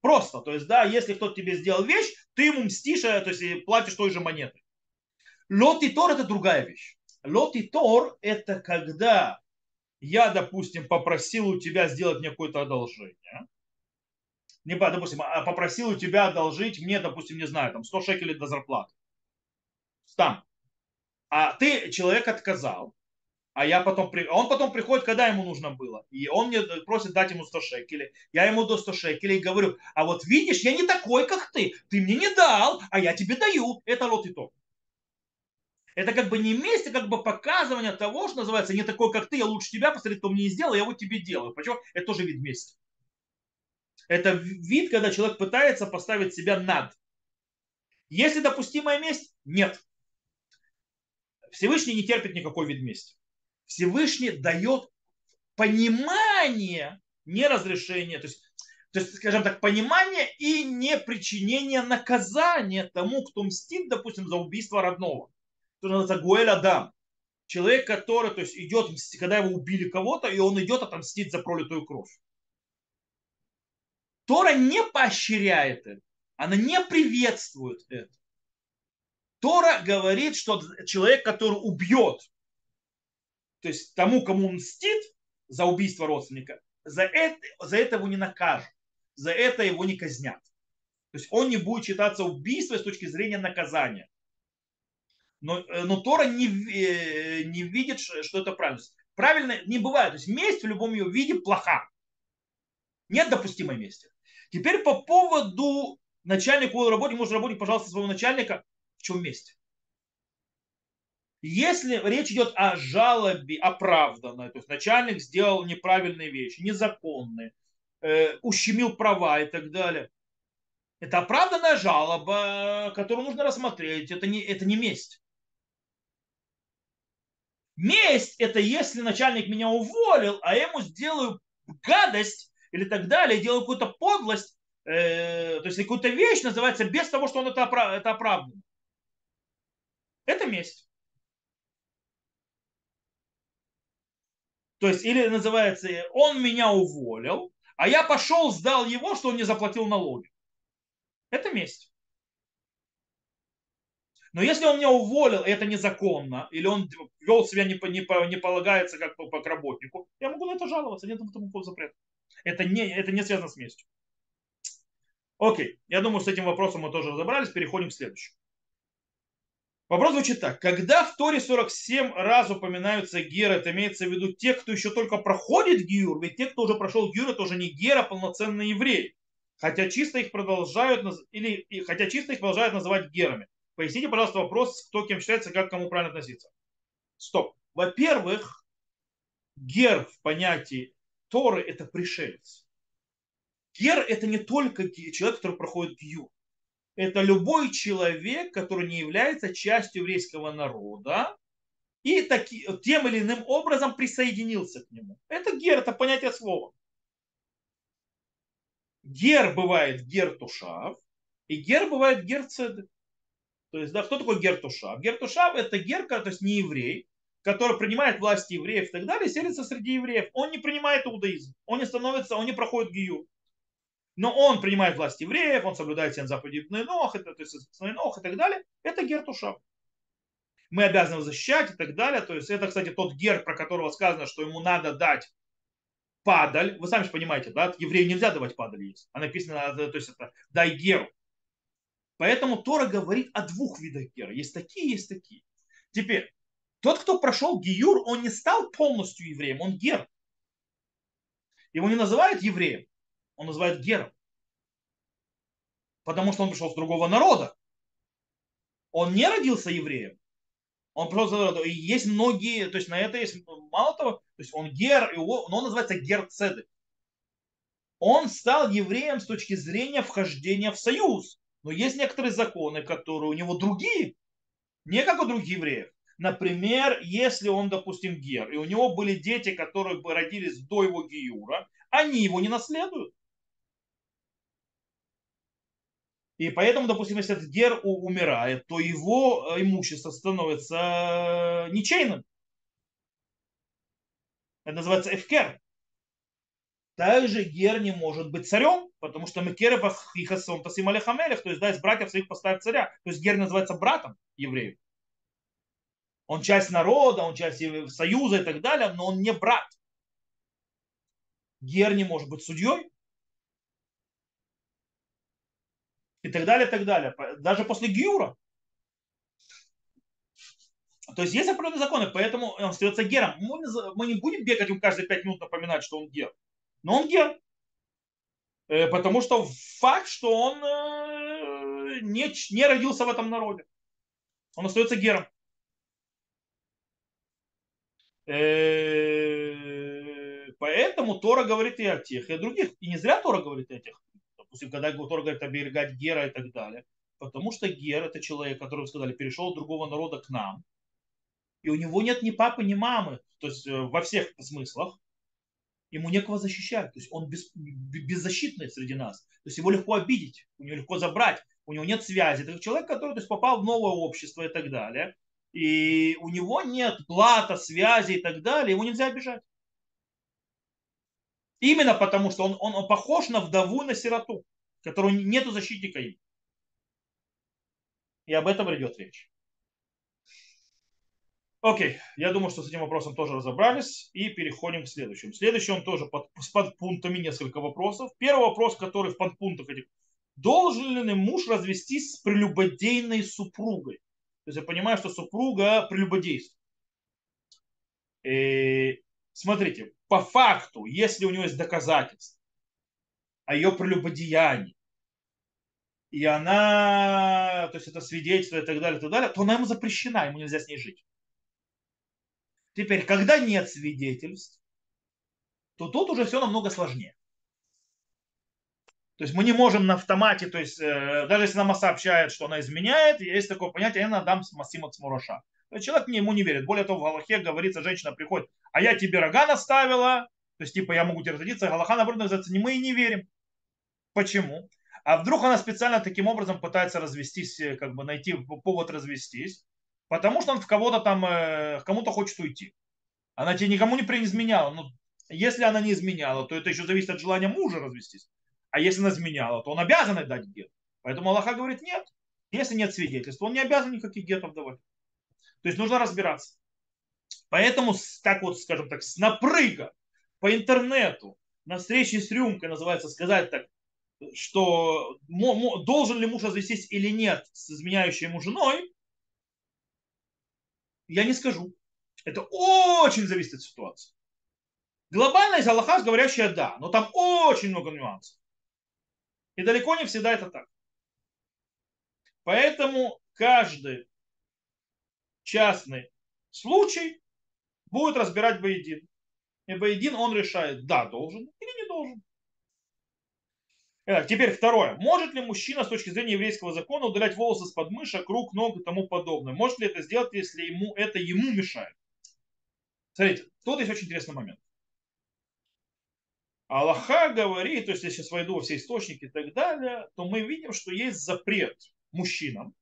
Просто. То есть, да, если кто-то тебе сделал вещь, ты ему мстишь, э, то есть и платишь той же монетой. Лот и тор это другая вещь. Лот и тор это когда я, допустим, попросил у тебя сделать мне какое-то одолжение. Не, допустим, а попросил у тебя одолжить мне, допустим, не знаю, там 100 шекелей до зарплаты. Там. А ты, человек отказал, а я потом, он потом приходит, когда ему нужно было. И он мне просит дать ему 100 шекелей. Я ему до 100 шекелей и говорю, а вот видишь, я не такой, как ты. Ты мне не дал, а я тебе даю. Это лот и то. Это как бы не месть, а как бы показывание того, что называется, не такой, как ты, я лучше тебя, посмотри, кто мне не сделал, я вот тебе делаю. Почему? Это тоже вид мести. Это вид, когда человек пытается поставить себя над. Если допустимая месть, нет. Всевышний не терпит никакой вид мести. Всевышний дает понимание, не разрешение, то есть, то есть, скажем так, понимание и не причинение наказания тому, кто мстит, допустим, за убийство родного. То называется Гуэль Адам. Человек, который то есть, идет, когда его убили кого-то, и он идет отомстить за пролитую кровь. Тора не поощряет это. Она не приветствует это. Тора говорит, что человек, который убьет то есть тому, кому он мстит за убийство родственника, за это, за это его не накажут, за это его не казнят. То есть он не будет считаться убийством с точки зрения наказания. Но, э, но Тора не, э, не видит, что это правильно. Правильно не бывает. То есть месть в любом ее виде плоха. Нет допустимой мести. Теперь по поводу начальника работника, может работник, пожалуйста, своего начальника, в чем месть? Если речь идет о жалобе оправданной, то есть начальник сделал неправильные вещи, незаконные, э, ущемил права и так далее, это оправданная жалоба, которую нужно рассмотреть. Это не, это не месть. Месть – это если начальник меня уволил, а я ему сделаю гадость или так далее, делаю какую-то подлость, э, то есть какую-то вещь называется без того, что он это, оправ, это оправдан. Это месть. То есть, или называется, он меня уволил, а я пошел, сдал его, что он не заплатил налоги. Это месть. Но если он меня уволил, это незаконно, или он вел себя не, не, не полагается как, как работнику, я могу на это жаловаться, нет этому запрета. Это не, это не связано с местью. Окей, я думаю, с этим вопросом мы тоже разобрались, переходим к следующему. Вопрос звучит так. Когда в Торе 47 раз упоминаются геры, это имеется в виду те, кто еще только проходит гиур, ведь те, кто уже прошел гиур, это уже не гера, а полноценные евреи. Хотя чисто их продолжают, или, хотя чисто их продолжают называть герами. Поясните, пожалуйста, вопрос, кто кем считается, как кому правильно относиться. Стоп. Во-первых, гер в понятии Торы это пришелец. Гер это не только человек, который проходит гиур это любой человек, который не является частью еврейского народа и таки, тем или иным образом присоединился к нему. Это гер, это понятие слова. Гер бывает гертушав, и гер бывает герцедек. То есть, да, кто такой гертушав? Гертушав это гер, то есть не еврей, который принимает власть евреев и так далее, селится среди евреев. Он не принимает иудаизм, он не становится, он не проходит гию но он принимает власть евреев, он соблюдает всем заповеди Нох, то есть Нох и так далее, это гертушав. Мы обязаны его защищать и так далее. То есть это, кстати, тот гер, про которого сказано, что ему надо дать падаль. Вы сами же понимаете, да, еврею нельзя давать падаль есть. А написано, то есть это дай геру. Поэтому Тора говорит о двух видах гера. Есть такие, есть такие. Теперь, тот, кто прошел гиюр, он не стал полностью евреем, он гер. Его не называют евреем он называет гером. Потому что он пришел с другого народа. Он не родился евреем. Он просто и есть многие, то есть на это есть мало того, то есть он гер, но он называется герцедек. Он стал евреем с точки зрения вхождения в союз. Но есть некоторые законы, которые у него другие, не как у других евреев. Например, если он, допустим, гер, и у него были дети, которые бы родились до его гиюра, они его не наследуют. И поэтому, допустим, если этот гер умирает, то его э, имущество становится э, ничейным. Это называется эфкер. Также гер не может быть царем, потому что Мекерев Ихасом Тасим Алехамелех, то есть да, из братьев своих поставить царя. То есть гер называется братом евреев. Он часть народа, он часть союза и так далее, но он не брат. Гер не может быть судьей. И так далее, и так далее. Даже после Гиура. То есть есть определенные законы, поэтому он остается гером. Мы не будем бегать ему каждые пять минут напоминать, что он гер. Но он гер. Э, потому что факт, что он э, не, не родился в этом народе. Он остается гером. Э, поэтому Тора говорит и о тех, и о других. И не зря Тора говорит и о тех. Допустим, когда Тора говорит оберегать Гера и так далее. Потому что Гер это человек, который, вы сказали, перешел от другого народа к нам. И у него нет ни папы, ни мамы. То есть во всех смыслах. Ему некого защищать. То есть он без, беззащитный среди нас. То есть его легко обидеть, у него легко забрать. У него нет связи. Это человек, который то есть, попал в новое общество и так далее и у него нет плата, связи и так далее, его нельзя обижать. Именно потому, что он, он, похож на вдову на сироту, которого нету защитника им. И об этом идет речь. Окей, я думаю, что с этим вопросом тоже разобрались и переходим к следующему. Следующий тоже под, с подпунктами несколько вопросов. Первый вопрос, который в подпунктах этих. Должен ли муж развестись с прелюбодейной супругой? То есть я понимаю, что супруга прелюбодействует. И смотрите, по факту, если у него есть доказательства о ее прелюбодеянии, и она, то есть это свидетельство и так далее, и так далее, то она ему запрещена, ему нельзя с ней жить. Теперь, когда нет свидетельств, то тут уже все намного сложнее. То есть мы не можем на автомате, то есть э, даже если нам сообщает, что она изменяет, есть такое понятие, я надам масима цмураша. То есть человек ему не верит. Более того, в Галахе говорится, женщина приходит, а я тебе рога наставила, то есть типа я могу тебе родиться, Галаха наоборот называется, не мы и не верим. Почему? А вдруг она специально таким образом пытается развестись, э, как бы найти повод развестись, потому что он в кого-то там, э, кому-то хочет уйти. Она тебе никому не изменяла. Ну, если она не изменяла, то это еще зависит от желания мужа развестись. А если она изменяла, то он обязан дать гет. Поэтому Аллаха говорит, нет. Если нет свидетельства, он не обязан никаких гетов давать. То есть нужно разбираться. Поэтому, так вот, скажем так, с напрыга по интернету на встрече с рюмкой, называется, сказать так, что должен ли муж развестись или нет с изменяющей ему женой, я не скажу. Это очень зависит от ситуации. Глобально из Аллаха говорящая да, но там очень много нюансов. И далеко не всегда это так. Поэтому каждый частный случай будет разбирать Боедин. И Боедин он решает, да, должен или не должен. Итак, теперь второе. Может ли мужчина с точки зрения еврейского закона удалять волосы с подмышек, рук, ног и тому подобное? Может ли это сделать, если ему это ему мешает? Смотрите, тут есть очень интересный момент. Аллаха говорит, то есть если сейчас войду во все источники и так далее, то мы видим, что есть запрет мужчинам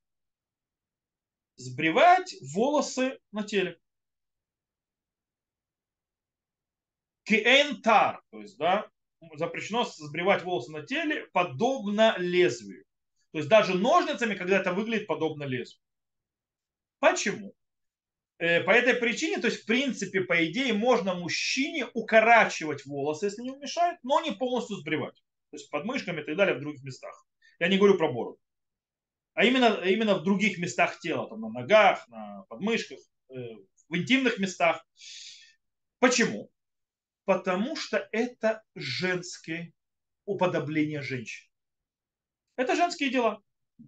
сбривать волосы на теле. Киэнтар, то есть, да, запрещено сбривать волосы на теле подобно лезвию. То есть даже ножницами, когда это выглядит подобно лезвию. Почему? Э, по этой причине, то есть, в принципе, по идее, можно мужчине укорачивать волосы, если не мешает, но не полностью сбривать. То есть, под мышками и так далее в других местах. Я не говорю про бороду. А именно, именно в других местах тела, там, на ногах, на подмышках, э, в интимных местах. Почему? Потому что это женское уподобление женщин. Это женские дела.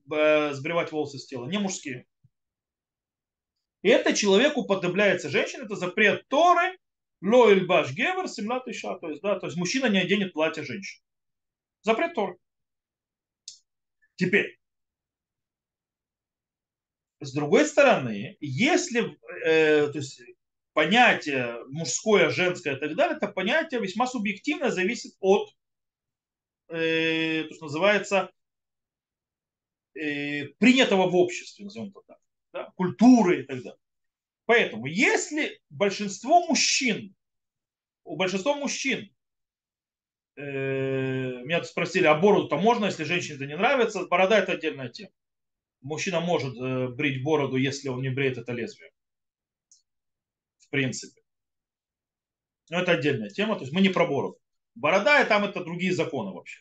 Сбривать волосы с тела, не мужские. И это человеку подобляется женщина, это запрет Торы, Лоэль Баш Гевер, Семлат Иша, то есть, да, то есть мужчина не оденет платье женщины. Запрет Торы. Теперь, с другой стороны, если э, то есть, понятие мужское, женское и так далее, это понятие весьма субъективно зависит от, э, то, что называется, э, принятого в обществе, назовем это так да, культуры и так далее. Поэтому, если большинство мужчин у большинства мужчин, э, меня спросили, а бороду-то можно, если женщине это не нравится? Борода это отдельная тема. Мужчина может э, брить бороду, если он не бреет это лезвие. В принципе. Но это отдельная тема, то есть мы не про бороду. Борода, и там это другие законы вообще.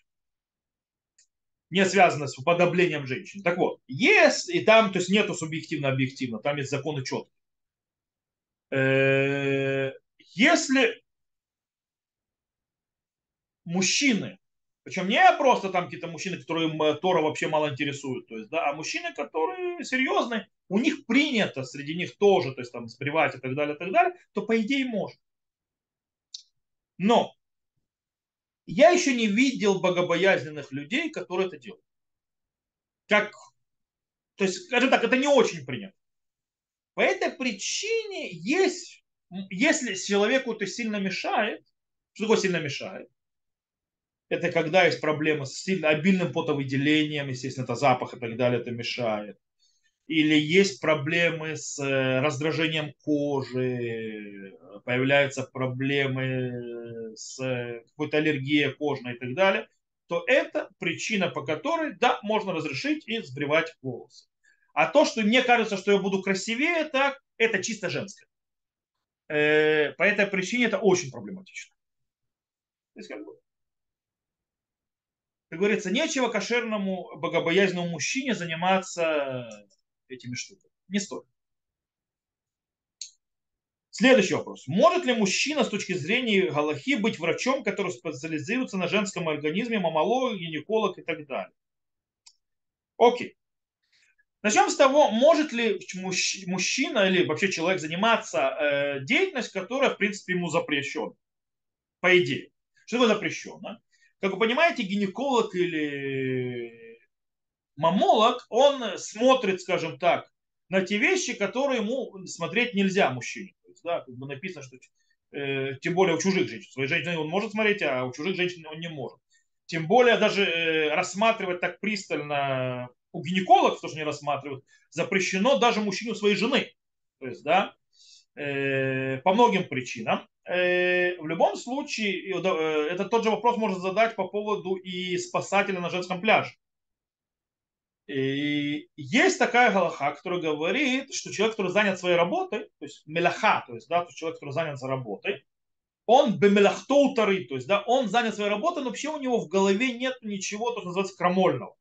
Не связано с уподоблением женщин. Так вот, есть, и там, то есть нету субъективно-объективно, там есть законы четкие. Э, если мужчины, причем не просто там какие-то мужчины, которые Тора вообще мало интересуют, то есть, да, а мужчины, которые серьезные, у них принято среди них тоже, то есть там сбривать и так далее, и так далее, то по идее можно. Но я еще не видел богобоязненных людей, которые это делают. Как, то есть, скажем так, это не очень принято. По этой причине есть, если человеку это сильно мешает, что такое сильно мешает? Это когда есть проблемы с сильно обильным потовыделением, естественно, это запах и так далее, это мешает или есть проблемы с э, раздражением кожи, появляются проблемы с э, какой-то аллергией кожной и так далее, то это причина, по которой, да, можно разрешить и сбривать волосы. А то, что мне кажется, что я буду красивее, так, это чисто женское. Э, по этой причине это очень проблематично. То есть, как, бы, как говорится, нечего кошерному богобоязненному мужчине заниматься этими штуками. Не стоит. Следующий вопрос. Может ли мужчина с точки зрения Галахи быть врачом, который специализируется на женском организме, мамолог, гинеколог и так далее? Окей. Начнем с того, может ли мужчина или вообще человек заниматься э, деятельностью, которая, в принципе, ему запрещена. По идее. Что такое запрещено? Как вы понимаете, гинеколог или мамолог, он смотрит, скажем так, на те вещи, которые ему смотреть нельзя мужчине. То есть, да, как бы написано, что э, тем более у чужих женщин. Своей женщины он может смотреть, а у чужих женщин он не может. Тем более даже э, рассматривать так пристально у гинекологов, тоже не рассматривают, запрещено даже мужчину своей жены. То есть, да, э, по многим причинам. Э, в любом случае, э, это тот же вопрос можно задать по поводу и спасателя на женском пляже. И есть такая галаха, которая говорит, что человек, который занят своей работой, то есть мелаха, то есть, да, то есть человек, который занят за работой, он бемелахтоутары, то есть, да, он занят своей работой, но вообще у него в голове нет ничего, то, что называется, крамольного.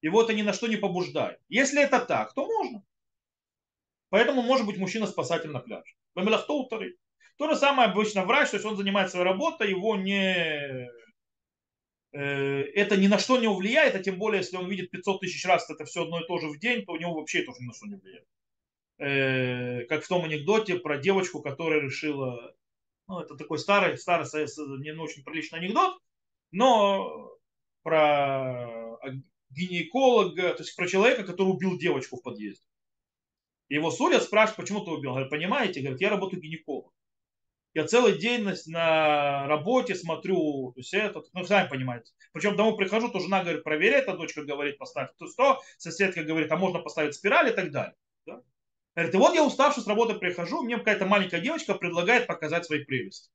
Его это ни на что не побуждает. Если это так, то можно. Поэтому может быть мужчина-спасатель на пляже. Бемелахтоутары. То же самое обычно врач, то есть он занимается своей работой, его не Э, это ни на что не влияет, а тем более, если он видит 500 тысяч раз это все одно и то же в день, то у него вообще это ни на что не влияет. Э, как в том анекдоте про девочку, которая решила, ну, это такой старый, старый, не очень приличный анекдот, но про гинеколога, то есть про человека, который убил девочку в подъезде. Его судят, спрашивают, почему ты убил. Говорит, понимаете, говорит, я работаю гинекологом. Я целый день на работе смотрю, то есть это, ну, сами понимаете. Причем домой прихожу, то жена говорит, проверяй, это дочка говорит, поставь то, то, соседка говорит, а можно поставить спираль и так далее. Да? Говорит, и вот я уставший с работы прихожу, мне какая-то маленькая девочка предлагает показать свои прелести.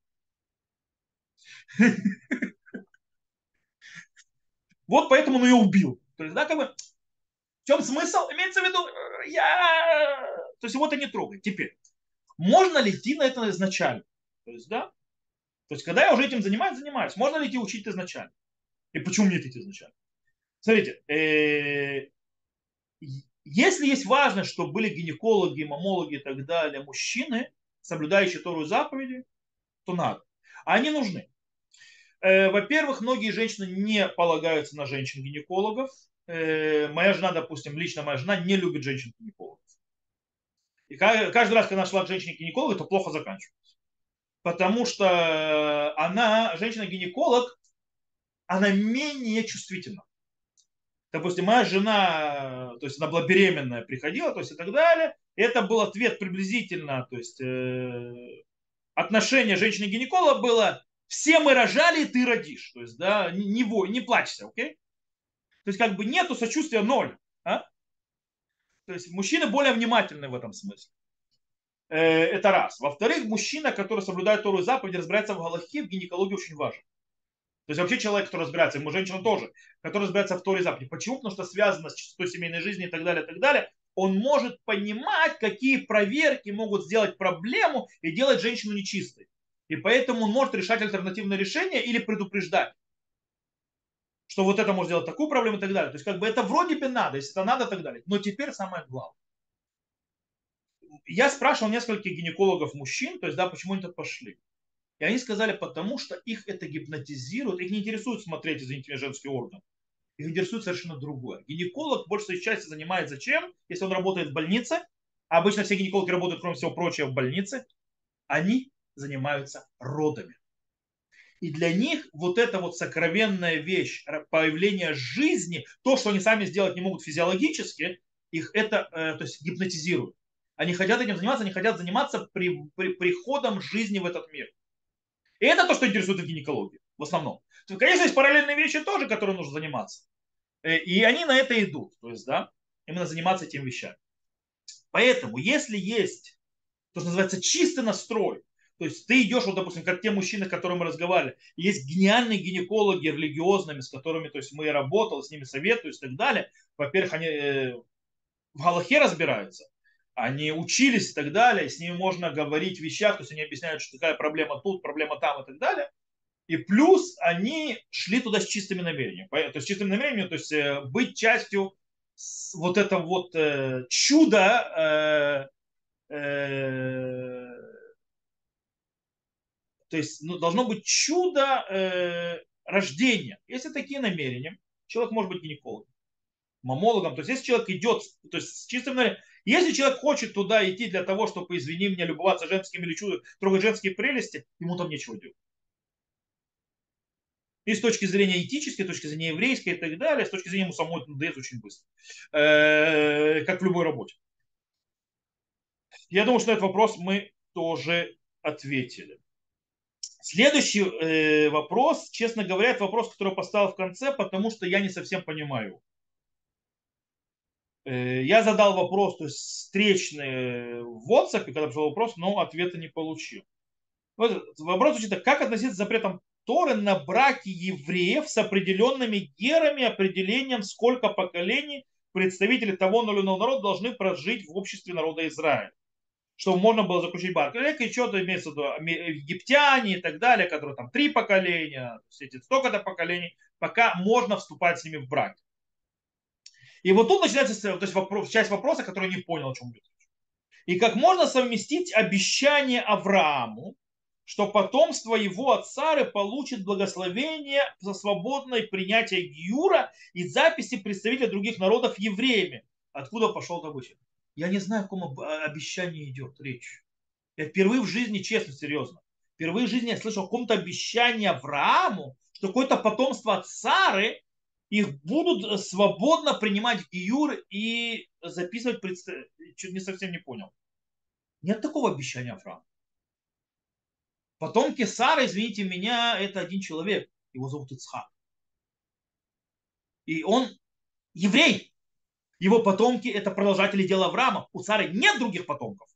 Вот поэтому он ее убил. То есть, да, как бы, в чем смысл? Имеется в виду, я... То есть его это не трогает. Теперь, можно ли идти на это изначально? То есть, да. То есть, когда я уже этим занимаюсь, занимаюсь. Можно ли идти учить изначально? И почему мне идти изначально? Смотрите, э, если есть важность, чтобы были гинекологи, мамологи и так далее, мужчины, соблюдающие Тору заповеди, то надо. А они нужны. Э, во-первых, многие женщины не полагаются на женщин-гинекологов. Э, моя жена, допустим, лично моя жена не любит женщин-гинекологов. И каждый раз, когда она шла к женщине-гинекологу, то плохо заканчивается потому что она, женщина-гинеколог, она менее чувствительна. Допустим, моя жена, то есть она была беременная, приходила, то есть и так далее. Это был ответ приблизительно, то есть э, отношение женщины-гинеколога было все мы рожали, и ты родишь. То есть, да, не, не, не плачься, окей? То есть, как бы нету сочувствия ноль. А? То есть, мужчины более внимательны в этом смысле. Э, это раз. Во-вторых, мужчина, который соблюдает Тору и разбирается в Галахе, в гинекологии очень важен. То есть вообще человек, который разбирается, ему женщина тоже, который разбирается в Торе заповеди. Почему? Потому что связано с чистотой семейной жизни и так далее, и так далее. Он может понимать, какие проверки могут сделать проблему и делать женщину нечистой. И поэтому он может решать альтернативное решение или предупреждать что вот это может сделать такую проблему и так далее. То есть как бы это вроде бы надо, если это надо и так далее. Но теперь самое главное я спрашивал нескольких гинекологов мужчин, то есть, да, почему они так пошли. И они сказали, потому что их это гипнотизирует, их не интересует смотреть, извините меня, женский орган. Их интересует совершенно другое. Гинеколог большей части занимается чем? Если он работает в больнице, а обычно все гинекологи работают, кроме всего прочего, в больнице, они занимаются родами. И для них вот эта вот сокровенная вещь, появление жизни, то, что они сами сделать не могут физиологически, их это э, то есть гипнотизирует. Они хотят этим заниматься, они хотят заниматься при, при, приходом жизни в этот мир. И это то, что интересует в гинекологии в основном. То, конечно, есть параллельные вещи тоже, которые нужно заниматься. Э, и они на это идут. То есть, да, именно заниматься этими вещами. Поэтому, если есть то, что называется чистый настрой, то есть ты идешь, вот, допустим, как те мужчины, с которыми мы разговаривали, есть гениальные гинекологи религиозными, с которыми то есть, мы работали, с ними советуюсь и так далее. Во-первых, они э, в Галахе разбираются они учились и так далее, с ними можно говорить вещах, то есть они объясняют, что такая проблема тут, проблема там и так далее. И плюс они шли туда с чистыми намерениями. То есть чистым намерением, то есть э, быть частью вот этого вот э, чуда, э, э, то есть ну, должно быть чудо э, рождения. Если такие намерения, человек может быть гинекологом, мамологом. То есть если человек идет то есть, с чистым намерением, если человек хочет туда идти для того, чтобы, извини меня, любоваться женскими или трогать женские прелести, ему там нечего делать. И с точки зрения этической, с точки зрения еврейской и так далее, с точки зрения ему самой это надоест очень быстро. Э, как в любой работе. Я думаю, что на этот вопрос мы тоже ответили. Следующий э, вопрос, честно говоря, это вопрос, который поставил в конце, потому что я не совсем понимаю. Э, я задал вопрос, то есть встречный в WhatsApp, когда пришел вопрос, но ответа не получил. Вот вопрос звучит так, как относиться к запретам Торы на браки евреев с определенными герами, определением, сколько поколений представители того или иного народа должны прожить в обществе народа Израиля чтобы можно было заключить брак. Или что-то имеется в виду египтяне и так далее, которые там три поколения, столько-то поколений, пока можно вступать с ними в брак. И вот тут начинается то есть вопрос, часть вопроса, который не понял, о чем идет. И как можно совместить обещание Аврааму, что потомство его от Сары получит благословение за свободное принятие Гиюра и записи представителей других народов евреями. Откуда пошел это обычай? Я не знаю, о каком обещании идет речь. Я впервые в жизни, честно, серьезно, впервые в жизни я слышал о каком-то обещании Аврааму, что какое-то потомство от Сары их будут э, свободно принимать Гиюр и записывать, предста... чуть не совсем не понял. Нет такого обещания Авраама. Потомки Сары, извините меня, это один человек. Его зовут Ицхак. И он еврей. Его потомки это продолжатели дела Авраама. У Сары нет других потомков.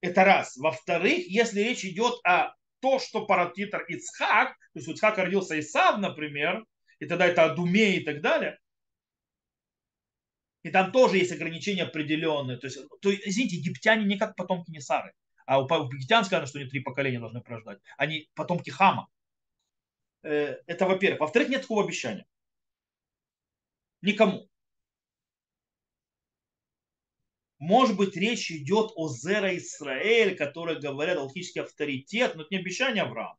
Это раз. Во-вторых, если речь идет о то, что паратитр Ицхак, то есть у Ицхака родился Исав, например, и тогда это Адуме и так далее, и там тоже есть ограничения определенные. То есть, то, извините, египтяне не как потомки Несары. А у египтян сказано, что они три поколения должны прождать. Они потомки Хама. Э, это во-первых. Во-вторых, нет такого обещания. Никому. Может быть, речь идет о Зера Исраэль, который говорят алхимический авторитет, но это не обещание Авраама.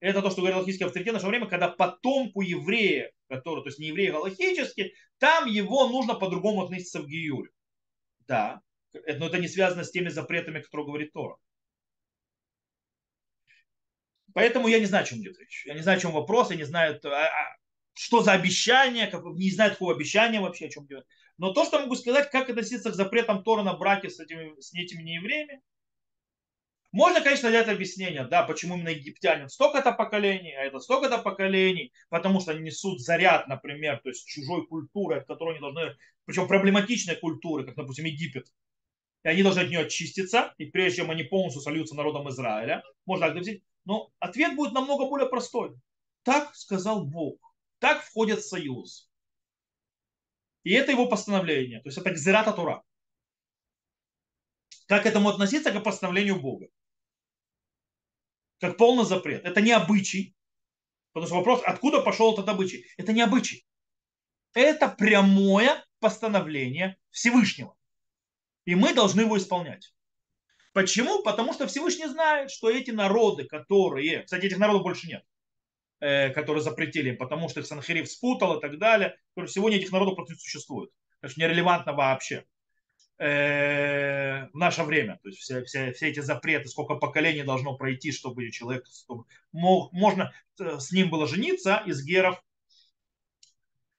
Это то, что говорил алхимический авторитет в наше время, когда потомку еврея, который, то есть не еврей галахический, там его нужно по-другому относиться в Гиюре. Да, но это не связано с теми запретами, которые говорит Тора. Поэтому я не знаю, о чем идет речь. Я не знаю, о чем вопрос, я не знаю, а, а, что за обещание, не знаю такого обещания вообще, о чем идет. Но то, что могу сказать, как относиться к запретам Тора на браке с этими, с этими неевреями, Можно, конечно, дать объяснение, да, почему именно египтянин столько-то поколений, а это столько-то поколений, потому что они несут заряд, например, то есть чужой культуры, от которой они должны, причем проблематичной культуры, как, допустим, Египет, и они должны от нее очиститься, и прежде чем они полностью сольются народом Израиля, можно так допустить, но ответ будет намного более простой. Так сказал Бог, так входит в союз. И это его постановление, то есть это Гзерата Тура. Как к этому относиться, к постановлению Бога? Как полный запрет. Это не обычай. Потому что вопрос, откуда пошел этот обычай? Это не обычай. Это прямое постановление Всевышнего. И мы должны его исполнять. Почему? Потому что Всевышний знает, что эти народы, которые... Кстати, этих народов больше нет которые запретили, потому что их Санхирив спутал и так далее. Сегодня этих народов просто не существует. Так что нерелевантно вообще э, в наше время. То есть все, все, все эти запреты, сколько поколений должно пройти, чтобы человек чтобы мог, можно э, с ним было жениться из геров.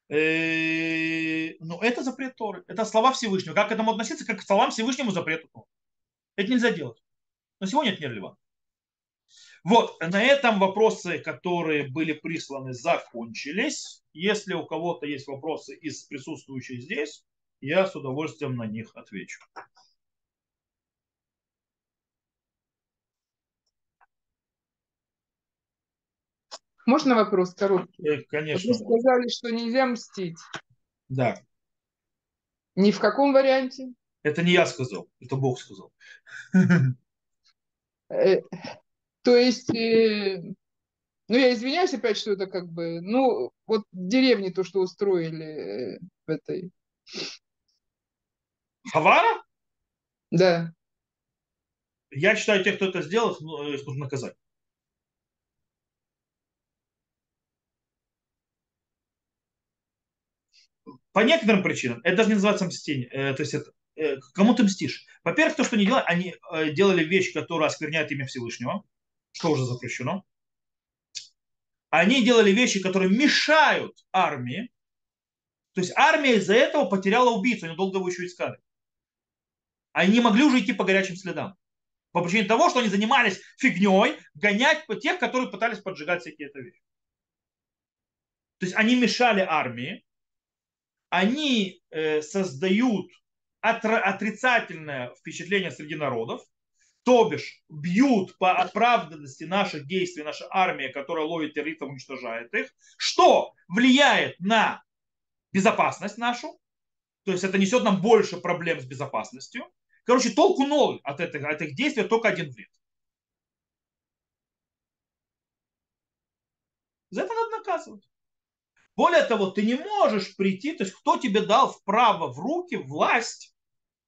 Э, но это запрет Торы. Это слова Всевышнего. Как к этому относиться? Как к словам Всевышнему запрету Торы. Это нельзя делать. Но сегодня это нерелевантно. Вот, на этом вопросы, которые были присланы, закончились. Если у кого-то есть вопросы из присутствующих здесь, я с удовольствием на них отвечу. Можно вопрос короткий? Э, конечно. Вы сказали, что нельзя мстить. Да. Ни в каком варианте? Это не я сказал, это Бог сказал. Э, то есть, э, ну я извиняюсь опять, что это как бы, ну вот деревни то, что устроили в этой Хавара? Да. Я считаю, тех, кто это сделал, ну, их нужно наказать. По некоторым причинам. Это даже не называется мстение. Э, то есть это, э, кому ты мстишь? Во-первых, то, что они делали, они э, делали вещи, которые оскверняют имя Всевышнего, что уже запрещено. Они делали вещи, которые мешают армии. То есть армия из-за этого потеряла убийцу, они долго его еще искали. Они не могли уже идти по горячим следам. По причине того, что они занимались фигней, гонять по тех, которые пытались поджигать всякие это вещи. То есть они мешали армии, они э, создают отрицательное впечатление среди народов, то бишь бьют по оправданности наших действий, наша армия, которая ловит террористов, уничтожает их, что влияет на безопасность нашу, то есть это несет нам больше проблем с безопасностью, Короче, толку ноль от этих, от этих действий, только один вред. За это надо наказывать. Более того, ты не можешь прийти, то есть кто тебе дал вправо в руки власть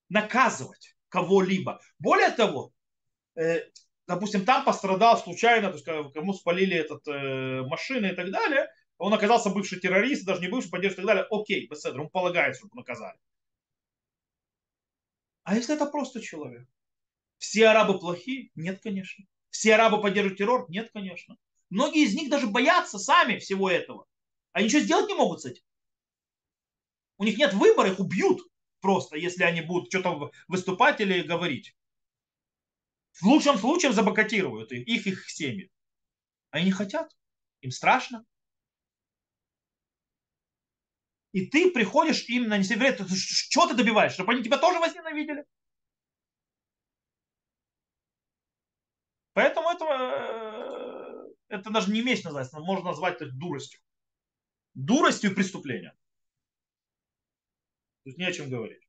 наказывать кого-либо. Более того, допустим, там пострадал случайно, то есть кому спалили этот, э, машины и так далее, он оказался бывший террорист, даже не бывший поддержка и так далее, окей, беседа, ему полагается, чтобы наказали. А если это просто человек? Все арабы плохие? Нет, конечно. Все арабы поддерживают террор? Нет, конечно. Многие из них даже боятся сами всего этого. Они ничего сделать не могут с этим. У них нет выбора, их убьют просто, если они будут что-то выступать или говорить. В лучшем случае забокатируют их, их, семьи. Они не хотят. Им страшно. и ты приходишь им нанести вред, что ты добиваешь? Чтобы они тебя тоже возненавидели? Поэтому это, э, это даже не месть называется, можно назвать это дуростью. Дуростью и преступлением. Есть не о чем говорить.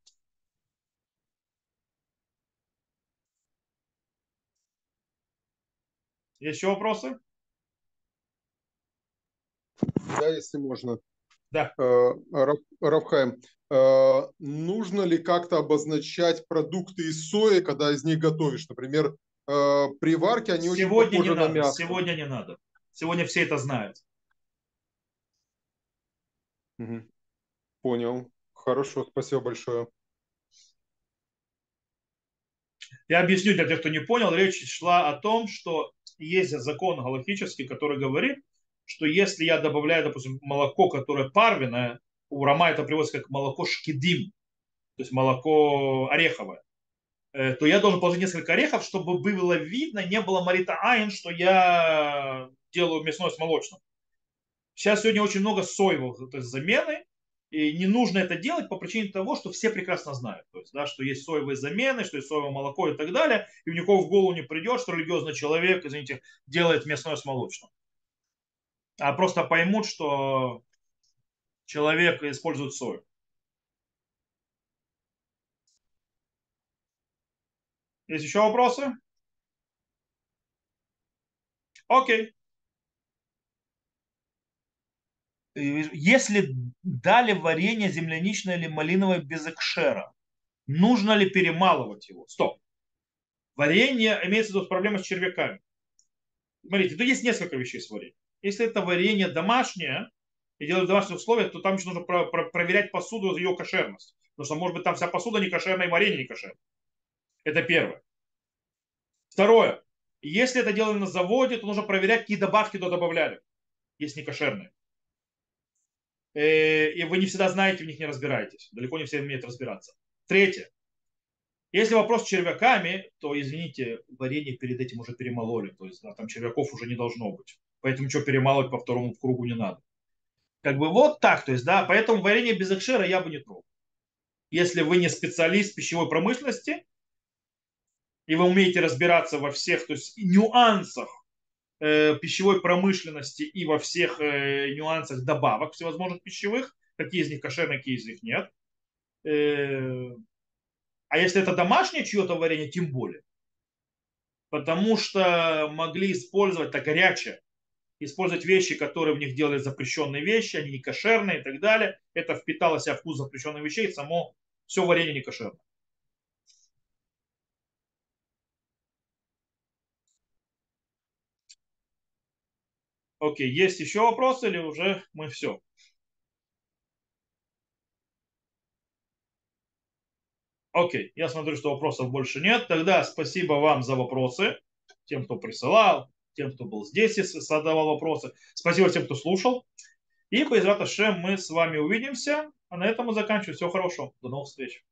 Еще вопросы? Да, если можно. Да. Э, Рафхайм, э, нужно ли как-то обозначать продукты из сои, когда из них готовишь? Например, э, при варке они Сегодня очень похожи не на надо. мясо. Сегодня не надо. Сегодня все это знают. Угу. Понял. Хорошо, спасибо большое. Я объясню для тех, кто не понял. Речь шла о том, что есть закон галактический, который говорит, что если я добавляю, допустим, молоко, которое парвенное, у Рама это приводится как молоко шкидим, то есть молоко ореховое, э, то я должен положить несколько орехов, чтобы было видно, не было марита айн, что я делаю мясное с молочным. Сейчас сегодня очень много соевых то есть замены, и не нужно это делать по причине того, что все прекрасно знают, то есть, да, что есть соевые замены, что есть соевое молоко и так далее, и у никого в голову не придет, что религиозный человек, извините, делает мясное с молочным. А просто поймут, что человек использует сою. Есть еще вопросы? Окей. Если дали варенье земляничное или малиновое без экшера, нужно ли перемалывать его? Стоп. Варенье имеется в виду проблема с червяками. Смотрите, тут есть несколько вещей с вареньем. Если это варенье домашнее, и делают домашние условия, то там еще нужно про- про- проверять посуду, ее кошерность. Потому что, может быть, там вся посуда не кошерная, и варенье не кошерное. Это первое. Второе. Если это делали на заводе, то нужно проверять, какие добавки туда добавляли, если не кошерные. Э, и вы не всегда знаете, в них не разбираетесь. Далеко не все умеют разбираться. Третье. Если вопрос с червяками, то, извините, варенье перед этим уже перемололи. То есть да, там червяков уже не должно быть. Поэтому что перемалывать по второму кругу не надо. Как бы вот так. То есть, да, поэтому варенье без экшера я бы не трогал. Если вы не специалист пищевой промышленности, и вы умеете разбираться во всех то есть, нюансах пищевой промышленности и во всех э, нюансах добавок всевозможных пищевых, какие из них кошерные, какие из них нет. Э, а если это домашнее чье-то варенье, тем более. Потому что могли использовать это горячее, использовать вещи, которые в них делали запрещенные вещи, они не кошерные и так далее. Это впитало в вкус запрещенных вещей, само все варенье не кошерное. Окей, есть еще вопросы или уже мы все? Окей, я смотрю, что вопросов больше нет. Тогда спасибо вам за вопросы, тем, кто присылал, тем, кто был здесь и задавал вопросы. Спасибо тем, кто слушал. И по Шем мы с вами увидимся. А на этом мы заканчиваем. Всего хорошего. До новых встреч.